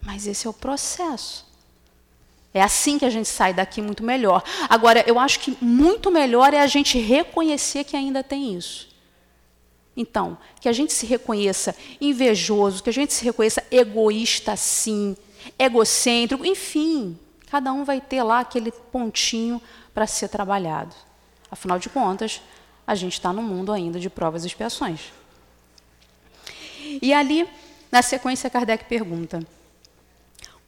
mas esse é o processo. É assim que a gente sai daqui muito melhor. Agora, eu acho que muito melhor é a gente reconhecer que ainda tem isso. Então, que a gente se reconheça invejoso, que a gente se reconheça egoísta, sim, egocêntrico, enfim, cada um vai ter lá aquele pontinho para ser trabalhado. Afinal de contas, a gente está no mundo ainda de provas e expiações. E ali, na sequência, Kardec pergunta.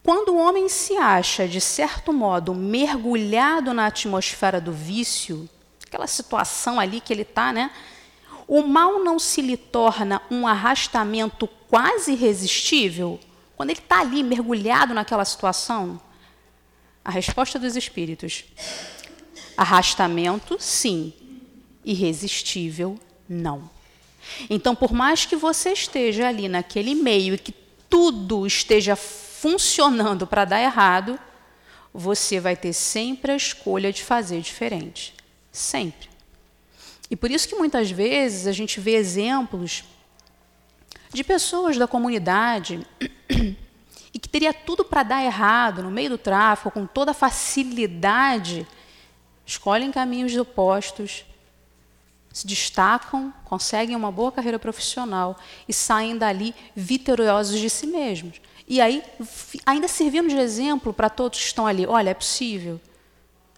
Quando o homem se acha, de certo modo, mergulhado na atmosfera do vício, aquela situação ali que ele está, né? O mal não se lhe torna um arrastamento quase irresistível? Quando ele está ali mergulhado naquela situação? A resposta dos espíritos: arrastamento, sim, irresistível, não. Então, por mais que você esteja ali naquele meio e que tudo esteja funcionando para dar errado, você vai ter sempre a escolha de fazer diferente. Sempre. E por isso que muitas vezes a gente vê exemplos de pessoas da comunidade e que teria tudo para dar errado no meio do tráfico, com toda facilidade, escolhem caminhos opostos, se destacam, conseguem uma boa carreira profissional e saem dali vitoriosos de si mesmos. E aí, ainda servindo de exemplo para todos que estão ali: olha, é possível.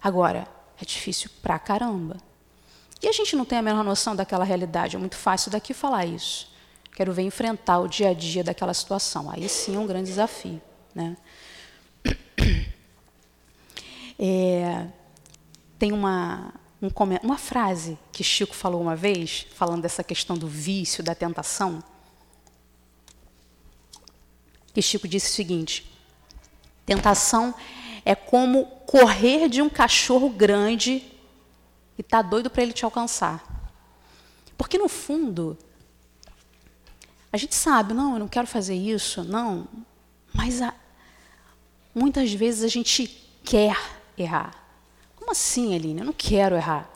Agora, é difícil pra caramba. E a gente não tem a menor noção daquela realidade. É muito fácil daqui falar isso. Quero ver enfrentar o dia a dia daquela situação. Aí sim é um grande desafio. Né? É, tem uma, um, uma frase que Chico falou uma vez, falando dessa questão do vício, da tentação. Que Chico disse o seguinte: tentação é como correr de um cachorro grande e tá doido para ele te alcançar. Porque no fundo, a gente sabe, não, eu não quero fazer isso, não, mas a, muitas vezes a gente quer errar. Como assim, Aline? Eu não quero errar.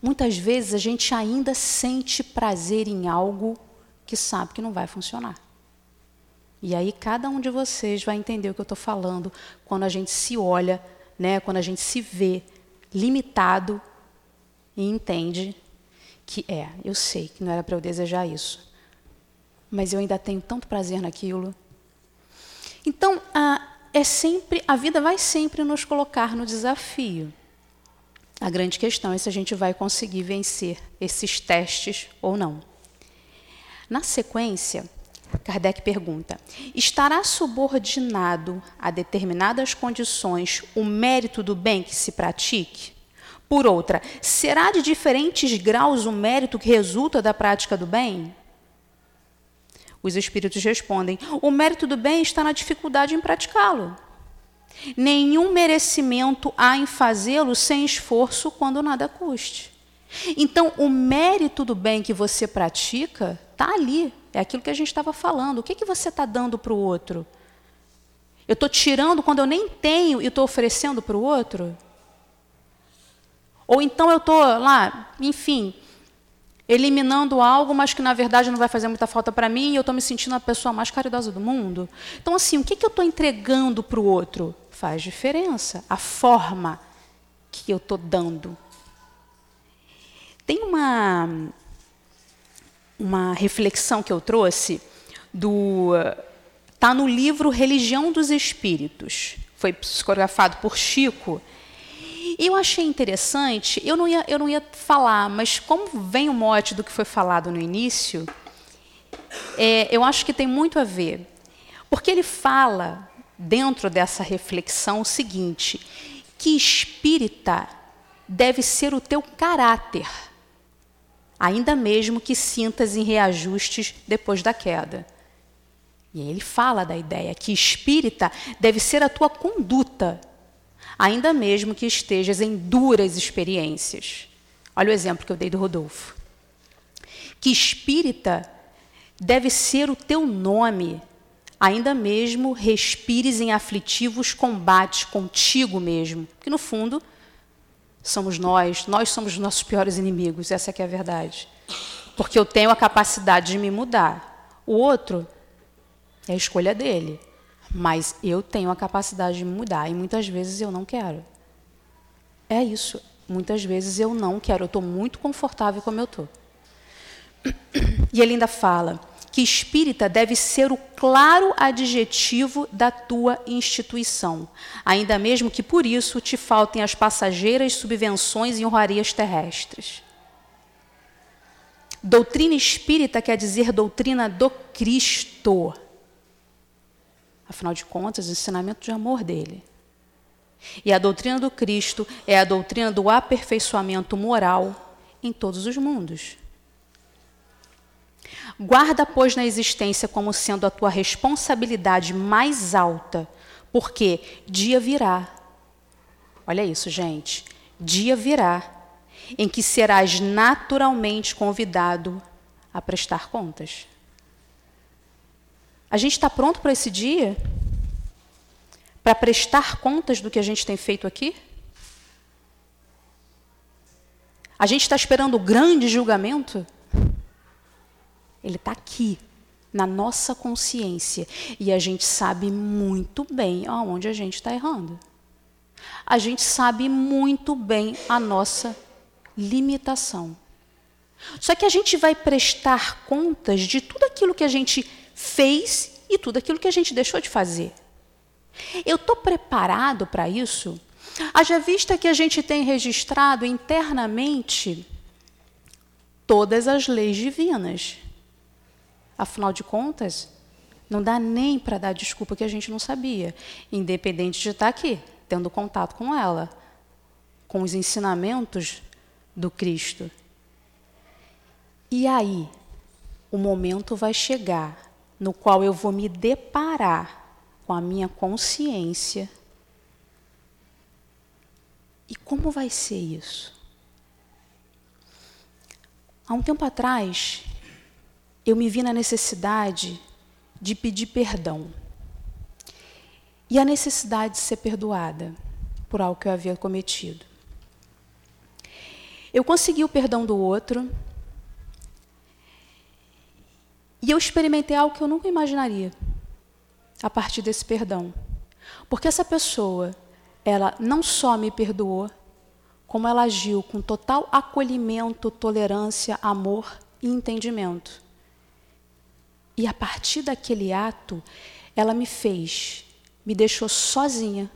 Muitas vezes a gente ainda sente prazer em algo que sabe que não vai funcionar. E aí cada um de vocês vai entender o que eu estou falando quando a gente se olha, né, quando a gente se vê limitado e entende que é, eu sei que não era para eu desejar isso, mas eu ainda tenho tanto prazer naquilo. Então, a, é sempre a vida vai sempre nos colocar no desafio. A grande questão é se a gente vai conseguir vencer esses testes ou não. Na sequência, Kardec pergunta: estará subordinado a determinadas condições o mérito do bem que se pratique? Por outra, será de diferentes graus o mérito que resulta da prática do bem? Os espíritos respondem: o mérito do bem está na dificuldade em praticá-lo. Nenhum merecimento há em fazê-lo sem esforço quando nada custe. Então, o mérito do bem que você pratica está ali. É aquilo que a gente estava falando. O que, que você está dando para o outro? Eu estou tirando quando eu nem tenho e estou oferecendo para o outro? Ou então eu estou lá, enfim, eliminando algo, mas que na verdade não vai fazer muita falta para mim e eu estou me sentindo a pessoa mais caridosa do mundo. Então, assim, o que, que eu estou entregando para o outro? Faz diferença. A forma que eu estou dando. Tem uma, uma reflexão que eu trouxe do. Está no livro Religião dos Espíritos. Foi psicografado por Chico e eu achei interessante, eu não, ia, eu não ia falar, mas como vem o mote do que foi falado no início, é, eu acho que tem muito a ver. Porque ele fala, dentro dessa reflexão, o seguinte: que espírita deve ser o teu caráter, ainda mesmo que sintas em reajustes depois da queda. E aí ele fala da ideia que espírita deve ser a tua conduta ainda mesmo que estejas em duras experiências. Olha o exemplo que eu dei do Rodolfo. Que espírita deve ser o teu nome, ainda mesmo respires em aflitivos combates contigo mesmo. Que no fundo somos nós, nós somos os nossos piores inimigos, essa é, é a verdade. Porque eu tenho a capacidade de me mudar. O outro é a escolha dele. Mas eu tenho a capacidade de mudar e muitas vezes eu não quero. É isso. Muitas vezes eu não quero. Eu estou muito confortável como eu estou. E ele ainda fala que espírita deve ser o claro adjetivo da tua instituição, ainda mesmo que por isso te faltem as passageiras subvenções e honrarias terrestres. Doutrina espírita quer dizer doutrina do Cristo. Afinal de contas, ensinamento de amor dele. E a doutrina do Cristo é a doutrina do aperfeiçoamento moral em todos os mundos. Guarda, pois, na existência como sendo a tua responsabilidade mais alta, porque dia virá. Olha isso, gente. Dia virá em que serás naturalmente convidado a prestar contas. A gente está pronto para esse dia? Para prestar contas do que a gente tem feito aqui? A gente está esperando o grande julgamento? Ele está aqui, na nossa consciência. E a gente sabe muito bem aonde a gente está errando. A gente sabe muito bem a nossa limitação. Só que a gente vai prestar contas de tudo aquilo que a gente fez e tudo aquilo que a gente deixou de fazer. Eu estou preparado para isso? Haja vista que a gente tem registrado internamente todas as leis divinas. Afinal de contas, não dá nem para dar desculpa que a gente não sabia, independente de estar aqui, tendo contato com ela, com os ensinamentos do Cristo. E aí, o momento vai chegar no qual eu vou me deparar com a minha consciência. E como vai ser isso? Há um tempo atrás, eu me vi na necessidade de pedir perdão. E a necessidade de ser perdoada por algo que eu havia cometido. Eu consegui o perdão do outro. E eu experimentei algo que eu nunca imaginaria a partir desse perdão. Porque essa pessoa, ela não só me perdoou, como ela agiu com total acolhimento, tolerância, amor e entendimento. E a partir daquele ato, ela me fez, me deixou sozinha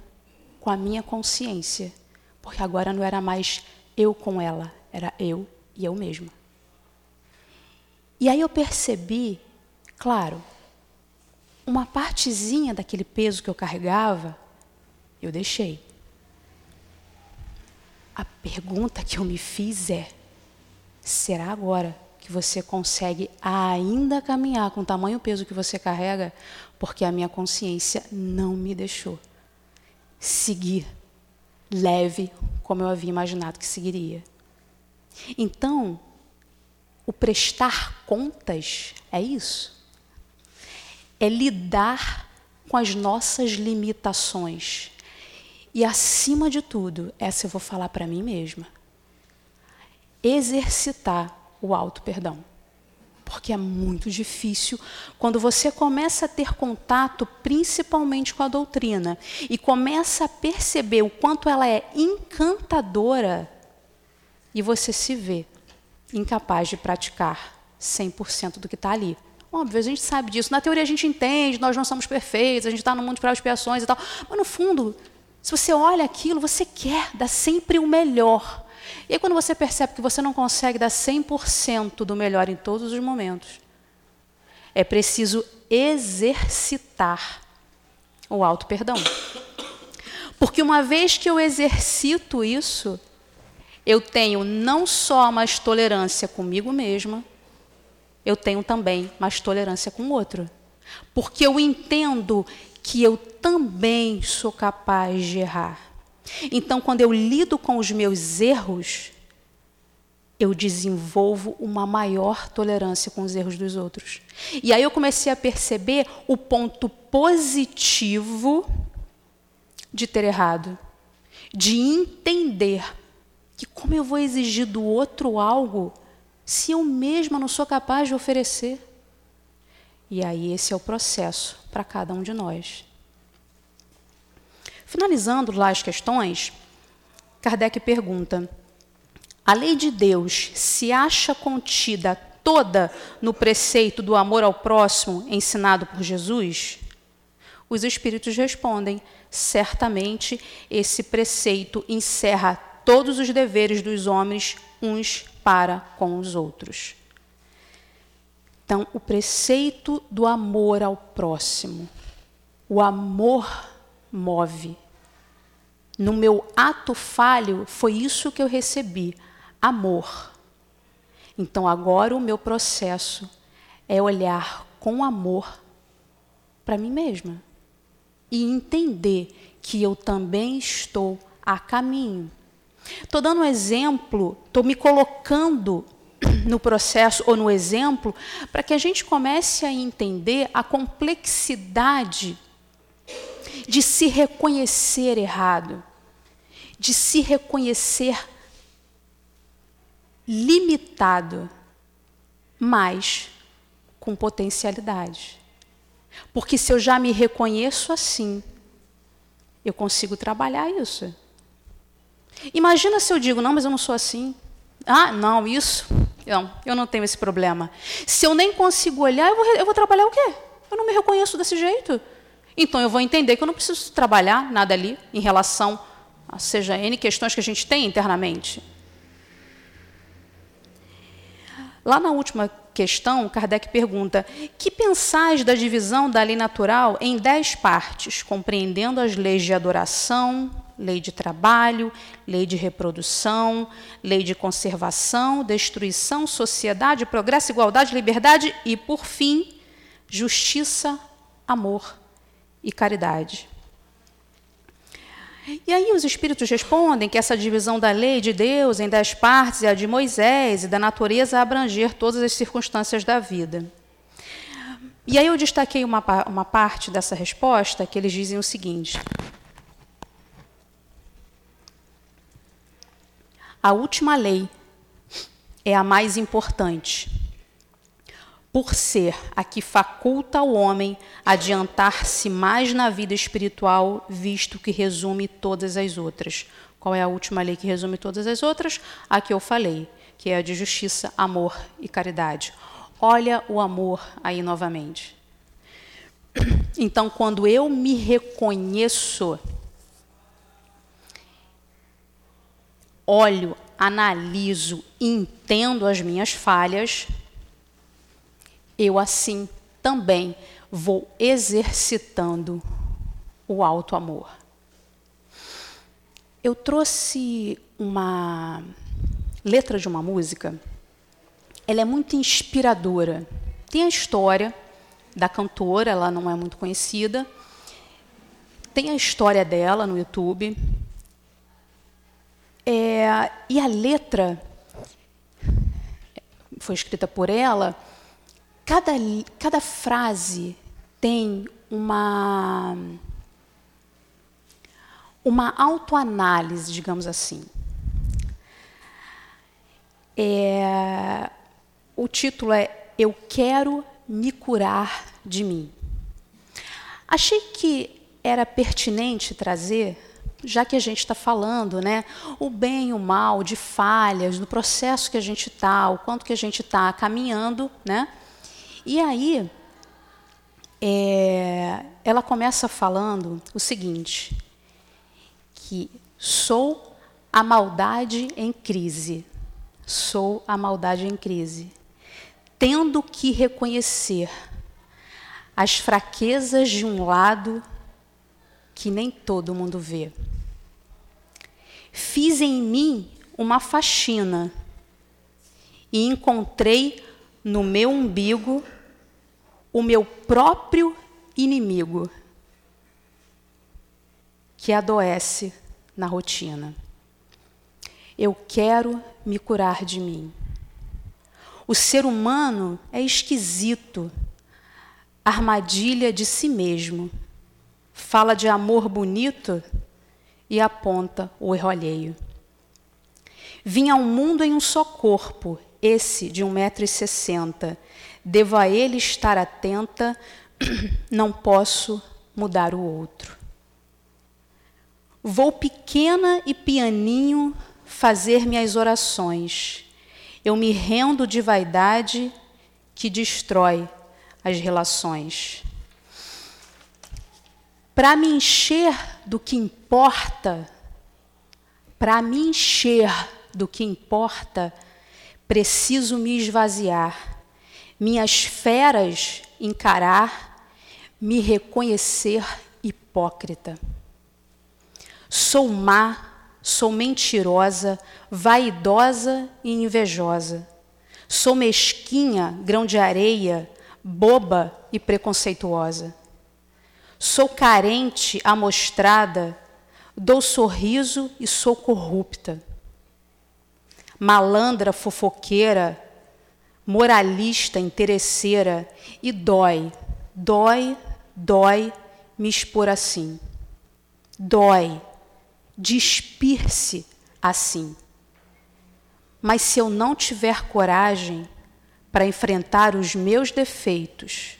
com a minha consciência, porque agora não era mais eu com ela, era eu e eu mesma. E aí eu percebi, claro, uma partezinha daquele peso que eu carregava, eu deixei. A pergunta que eu me fiz é: será agora que você consegue ainda caminhar com o tamanho peso que você carrega, porque a minha consciência não me deixou seguir leve como eu havia imaginado que seguiria. Então, o prestar contas é isso. É lidar com as nossas limitações. E acima de tudo, essa eu vou falar para mim mesma. Exercitar o auto perdão. Porque é muito difícil quando você começa a ter contato principalmente com a doutrina e começa a perceber o quanto ela é encantadora e você se vê incapaz de praticar 100% do que está ali. Óbvio, a gente sabe disso. Na teoria a gente entende, nós não somos perfeitos, a gente está no mundo de expiações e tal. Mas no fundo, se você olha aquilo, você quer dar sempre o melhor. E aí, quando você percebe que você não consegue dar 100% do melhor em todos os momentos, é preciso exercitar o auto-perdão. Porque uma vez que eu exercito isso, eu tenho não só mais tolerância comigo mesma, eu tenho também mais tolerância com o outro. Porque eu entendo que eu também sou capaz de errar. Então, quando eu lido com os meus erros, eu desenvolvo uma maior tolerância com os erros dos outros. E aí eu comecei a perceber o ponto positivo de ter errado, de entender que como eu vou exigir do outro algo se eu mesma não sou capaz de oferecer. E aí esse é o processo para cada um de nós. Finalizando lá as questões, Kardec pergunta: a lei de Deus se acha contida toda no preceito do amor ao próximo ensinado por Jesus? Os espíritos respondem: certamente esse preceito encerra todos os deveres dos homens uns para com os outros. Então, o preceito do amor ao próximo, o amor move. No meu ato falho, foi isso que eu recebi: amor. Então agora o meu processo é olhar com amor para mim mesma e entender que eu também estou a caminho. Estou dando um exemplo, estou me colocando no processo ou no exemplo para que a gente comece a entender a complexidade de se reconhecer errado, de se reconhecer limitado, mas com potencialidade. Porque se eu já me reconheço assim, eu consigo trabalhar isso. Imagina se eu digo, não, mas eu não sou assim. Ah, não, isso. Não, eu não tenho esse problema. Se eu nem consigo olhar, eu vou, eu vou trabalhar o quê? Eu não me reconheço desse jeito. Então eu vou entender que eu não preciso trabalhar nada ali em relação a seja N questões que a gente tem internamente. Lá na última questão, Kardec pergunta: Que pensais da divisão da lei natural em dez partes, compreendendo as leis de adoração, lei de trabalho, lei de reprodução, lei de conservação, destruição, sociedade, progresso, igualdade, liberdade e, por fim, justiça, amor e caridade. E aí os espíritos respondem que essa divisão da lei de Deus em dez partes é a de Moisés e da natureza a abranger todas as circunstâncias da vida. E aí eu destaquei uma, uma parte dessa resposta que eles dizem o seguinte: A última lei é a mais importante por ser a que faculta ao homem adiantar-se mais na vida espiritual, visto que resume todas as outras. Qual é a última lei que resume todas as outras? A que eu falei, que é a de justiça, amor e caridade. Olha o amor aí novamente. Então, quando eu me reconheço, olho, analiso, entendo as minhas falhas, eu assim também vou exercitando o alto amor. Eu trouxe uma letra de uma música. Ela é muito inspiradora. Tem a história da cantora, ela não é muito conhecida. Tem a história dela no YouTube. É, e a letra foi escrita por ela Cada, cada frase tem uma, uma autoanálise, digamos assim. É, o título é Eu Quero Me Curar de Mim. Achei que era pertinente trazer, já que a gente está falando, né, o bem e o mal, de falhas, do processo que a gente está, o quanto que a gente está caminhando, né, e aí, é, ela começa falando o seguinte: que sou a maldade em crise, sou a maldade em crise, tendo que reconhecer as fraquezas de um lado que nem todo mundo vê. Fiz em mim uma faxina e encontrei no meu umbigo o meu próprio inimigo, que adoece na rotina. Eu quero me curar de mim. O ser humano é esquisito, armadilha de si mesmo. Fala de amor bonito e aponta o erro alheio. Vim ao mundo em um só corpo, esse de um metro e sessenta, devo a ele estar atenta, não posso mudar o outro. Vou pequena e pianinho fazer minhas orações. Eu me rendo de vaidade que destrói as relações. Para me encher do que importa, para me encher do que importa, preciso me esvaziar minhas feras encarar, me reconhecer hipócrita. Sou má, sou mentirosa, vaidosa e invejosa. Sou mesquinha, grão de areia, boba e preconceituosa. Sou carente, amostrada, dou sorriso e sou corrupta. Malandra, fofoqueira, moralista, interesseira, e dói, dói, dói me expor assim. Dói despir-se assim. Mas se eu não tiver coragem para enfrentar os meus defeitos,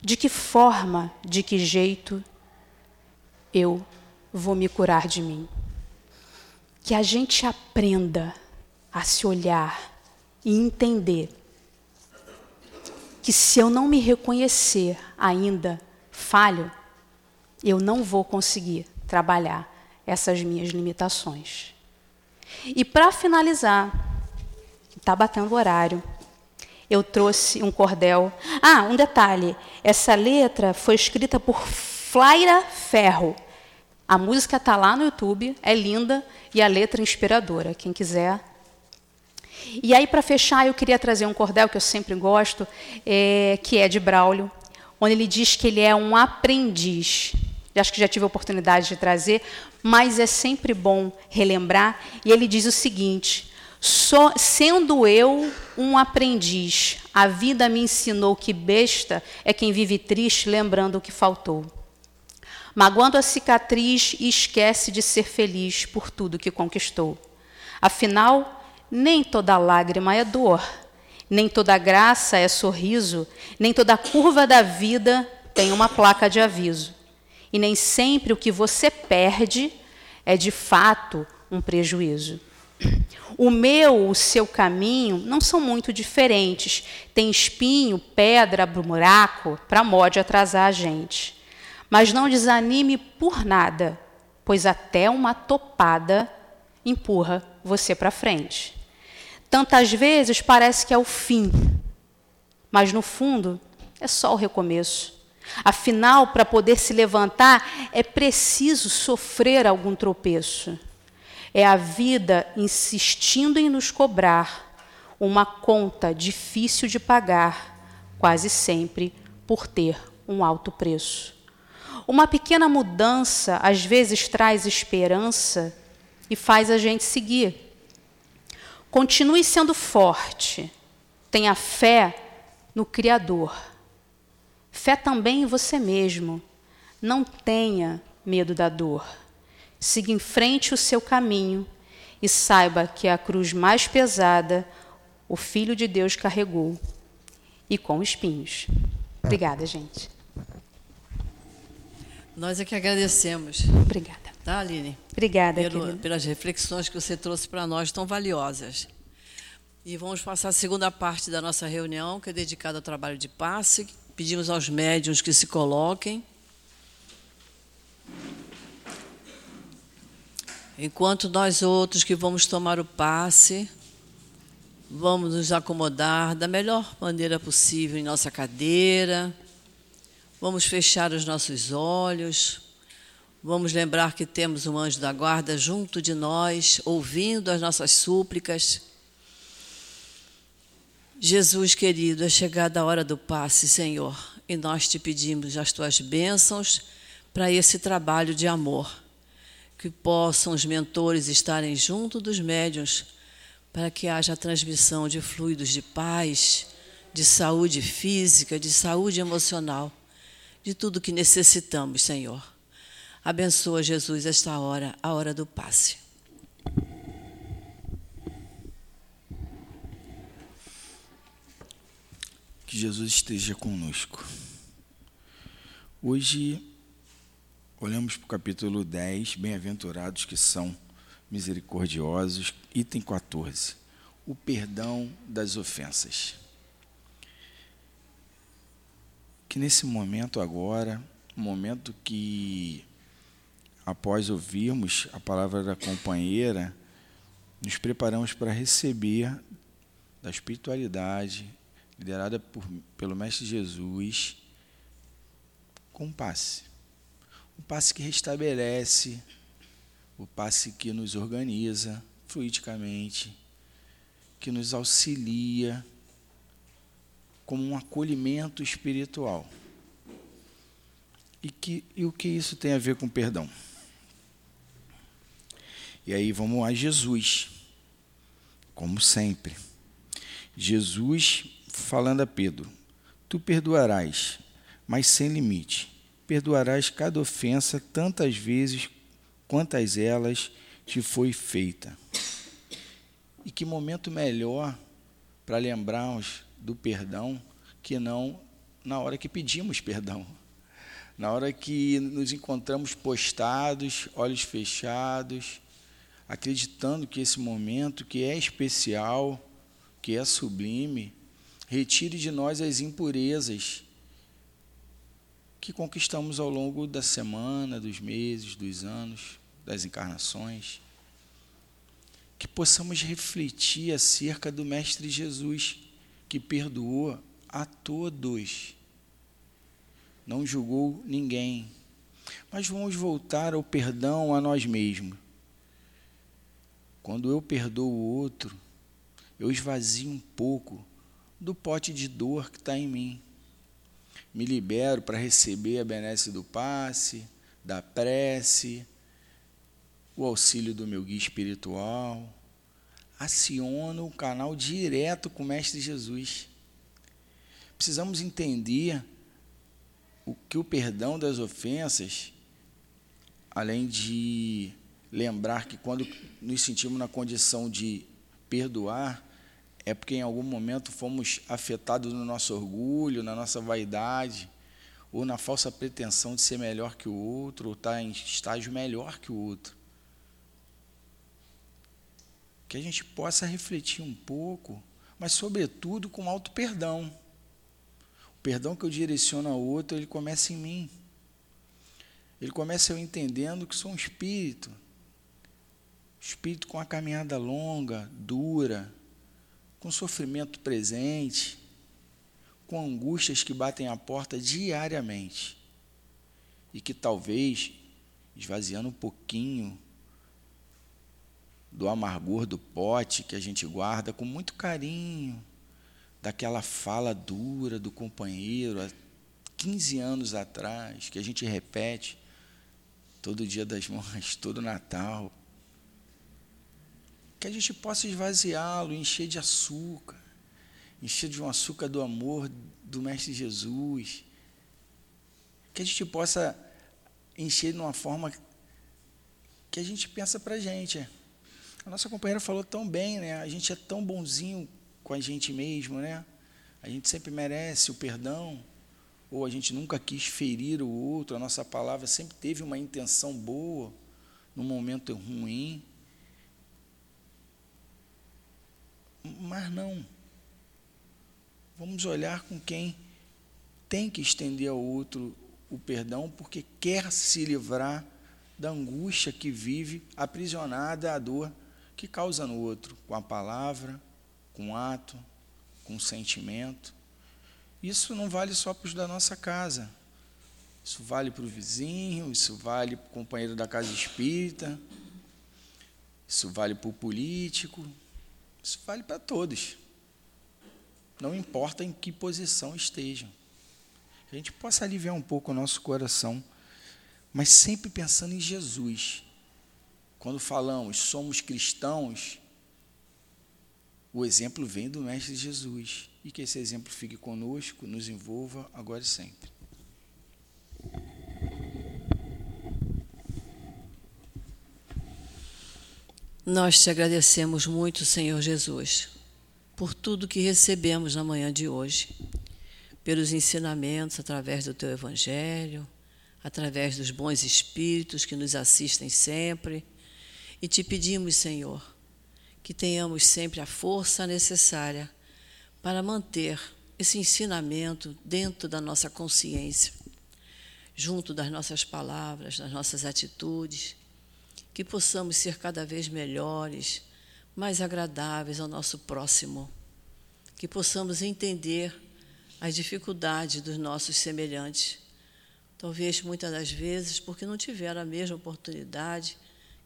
de que forma, de que jeito eu vou me curar de mim? Que a gente aprenda a se olhar e entender que se eu não me reconhecer ainda falho, eu não vou conseguir trabalhar essas minhas limitações. E para finalizar, está batendo o horário, eu trouxe um cordel. Ah, um detalhe: essa letra foi escrita por Flaira Ferro. A música está lá no YouTube, é linda e a letra inspiradora. Quem quiser. E aí, para fechar, eu queria trazer um cordel que eu sempre gosto, é, que é de Braulio, onde ele diz que ele é um aprendiz. Acho que já tive a oportunidade de trazer, mas é sempre bom relembrar. E ele diz o seguinte: só, sendo eu um aprendiz, a vida me ensinou que besta é quem vive triste lembrando o que faltou magoando a cicatriz e esquece de ser feliz por tudo que conquistou. Afinal, nem toda lágrima é dor, nem toda graça é sorriso, nem toda curva da vida tem uma placa de aviso. E nem sempre o que você perde é de fato um prejuízo. O meu, o seu caminho não são muito diferentes. Tem espinho, pedra, buraco para mode atrasar a gente. Mas não desanime por nada, pois até uma topada empurra você para frente. Tantas vezes parece que é o fim, mas no fundo é só o recomeço. Afinal, para poder se levantar, é preciso sofrer algum tropeço. É a vida insistindo em nos cobrar uma conta difícil de pagar, quase sempre por ter um alto preço. Uma pequena mudança às vezes traz esperança e faz a gente seguir. Continue sendo forte. Tenha fé no Criador. Fé também em você mesmo. Não tenha medo da dor. Siga em frente o seu caminho e saiba que a cruz mais pesada o Filho de Deus carregou e com espinhos. Obrigada, gente. Nós é que agradecemos. Obrigada. Tá, Aline? Obrigada, Pelo, pelas reflexões que você trouxe para nós tão valiosas. E vamos passar a segunda parte da nossa reunião, que é dedicada ao trabalho de passe. Pedimos aos médiuns que se coloquem. Enquanto nós outros que vamos tomar o passe, vamos nos acomodar da melhor maneira possível em nossa cadeira Vamos fechar os nossos olhos. Vamos lembrar que temos um anjo da guarda junto de nós, ouvindo as nossas súplicas. Jesus querido, é chegada a hora do passe, Senhor, e nós te pedimos as tuas bênçãos para esse trabalho de amor. Que possam os mentores estarem junto dos médiuns para que haja transmissão de fluidos de paz, de saúde física, de saúde emocional de tudo que necessitamos, Senhor. Abençoa, Jesus, esta hora, a hora do passe. Que Jesus esteja conosco. Hoje, olhamos para o capítulo 10, Bem-aventurados que são misericordiosos, item 14, o perdão das ofensas que nesse momento agora, momento que após ouvirmos a palavra da companheira, nos preparamos para receber da espiritualidade liderada por, pelo mestre Jesus com um passe. Um passe que restabelece, o passe que nos organiza fluidicamente, que nos auxilia como um acolhimento espiritual. E, que, e o que isso tem a ver com perdão? E aí vamos a Jesus, como sempre. Jesus falando a Pedro: Tu perdoarás, mas sem limite. Perdoarás cada ofensa tantas vezes quantas elas te foi feita. E que momento melhor para lembrarmos do perdão que não na hora que pedimos perdão. Na hora que nos encontramos postados, olhos fechados, acreditando que esse momento, que é especial, que é sublime, retire de nós as impurezas que conquistamos ao longo da semana, dos meses, dos anos, das encarnações. Que possamos refletir acerca do Mestre Jesus, que perdoou a todos, não julgou ninguém. Mas vamos voltar ao perdão a nós mesmos. Quando eu perdoo o outro, eu esvazio um pouco do pote de dor que está em mim me libero para receber a benesse do passe, da prece, o auxílio do meu guia espiritual. Aciono o canal direto com o Mestre Jesus. Precisamos entender o que o perdão das ofensas, além de lembrar que quando nos sentimos na condição de perdoar, é porque em algum momento fomos afetados no nosso orgulho, na nossa vaidade, ou na falsa pretensão de ser melhor que o outro, ou estar em estágio melhor que o outro. Que a gente possa refletir um pouco, mas, sobretudo, com alto perdão. O perdão que eu direciono ao outro, ele começa em mim. Ele começa eu entendendo que sou um espírito. Espírito com uma caminhada longa, dura, com sofrimento presente, com angústias que batem a porta diariamente e que talvez, esvaziando um pouquinho do amargor do pote que a gente guarda com muito carinho, daquela fala dura do companheiro há 15 anos atrás, que a gente repete todo dia das mães, todo Natal, que a gente possa esvaziá-lo, encher de açúcar, encher de um açúcar do amor do Mestre Jesus, que a gente possa encher de uma forma que a gente pensa para a gente. A nossa companheira falou tão bem, né? A gente é tão bonzinho com a gente mesmo, né? A gente sempre merece o perdão, ou a gente nunca quis ferir o outro, a nossa palavra sempre teve uma intenção boa no momento ruim. Mas não. Vamos olhar com quem tem que estender ao outro o perdão porque quer se livrar da angústia que vive aprisionada à dor que causa no outro, com a palavra, com o ato, com o sentimento. Isso não vale só para os da nossa casa. Isso vale para o vizinho, isso vale para o companheiro da casa espírita, isso vale para o político, isso vale para todos. Não importa em que posição estejam. A gente possa aliviar um pouco o nosso coração, mas sempre pensando em Jesus. Quando falamos somos cristãos, o exemplo vem do Mestre Jesus. E que esse exemplo fique conosco, nos envolva agora e sempre. Nós te agradecemos muito, Senhor Jesus, por tudo que recebemos na manhã de hoje, pelos ensinamentos através do teu Evangelho, através dos bons espíritos que nos assistem sempre. E te pedimos, Senhor, que tenhamos sempre a força necessária para manter esse ensinamento dentro da nossa consciência, junto das nossas palavras, das nossas atitudes que possamos ser cada vez melhores, mais agradáveis ao nosso próximo, que possamos entender as dificuldades dos nossos semelhantes. Talvez muitas das vezes porque não tiveram a mesma oportunidade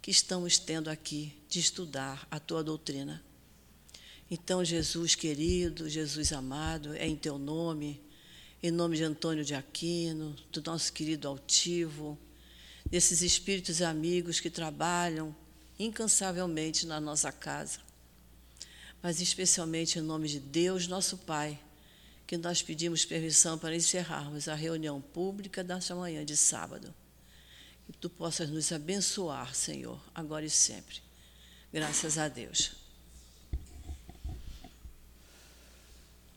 que estamos tendo aqui de estudar a tua doutrina. Então, Jesus querido, Jesus amado, é em teu nome, em nome de Antônio de Aquino, do nosso querido altivo, desses espíritos amigos que trabalham incansavelmente na nossa casa. Mas especialmente em nome de Deus, nosso Pai, que nós pedimos permissão para encerrarmos a reunião pública desta manhã de sábado. Que tu possas nos abençoar, Senhor, agora e sempre. Graças a Deus.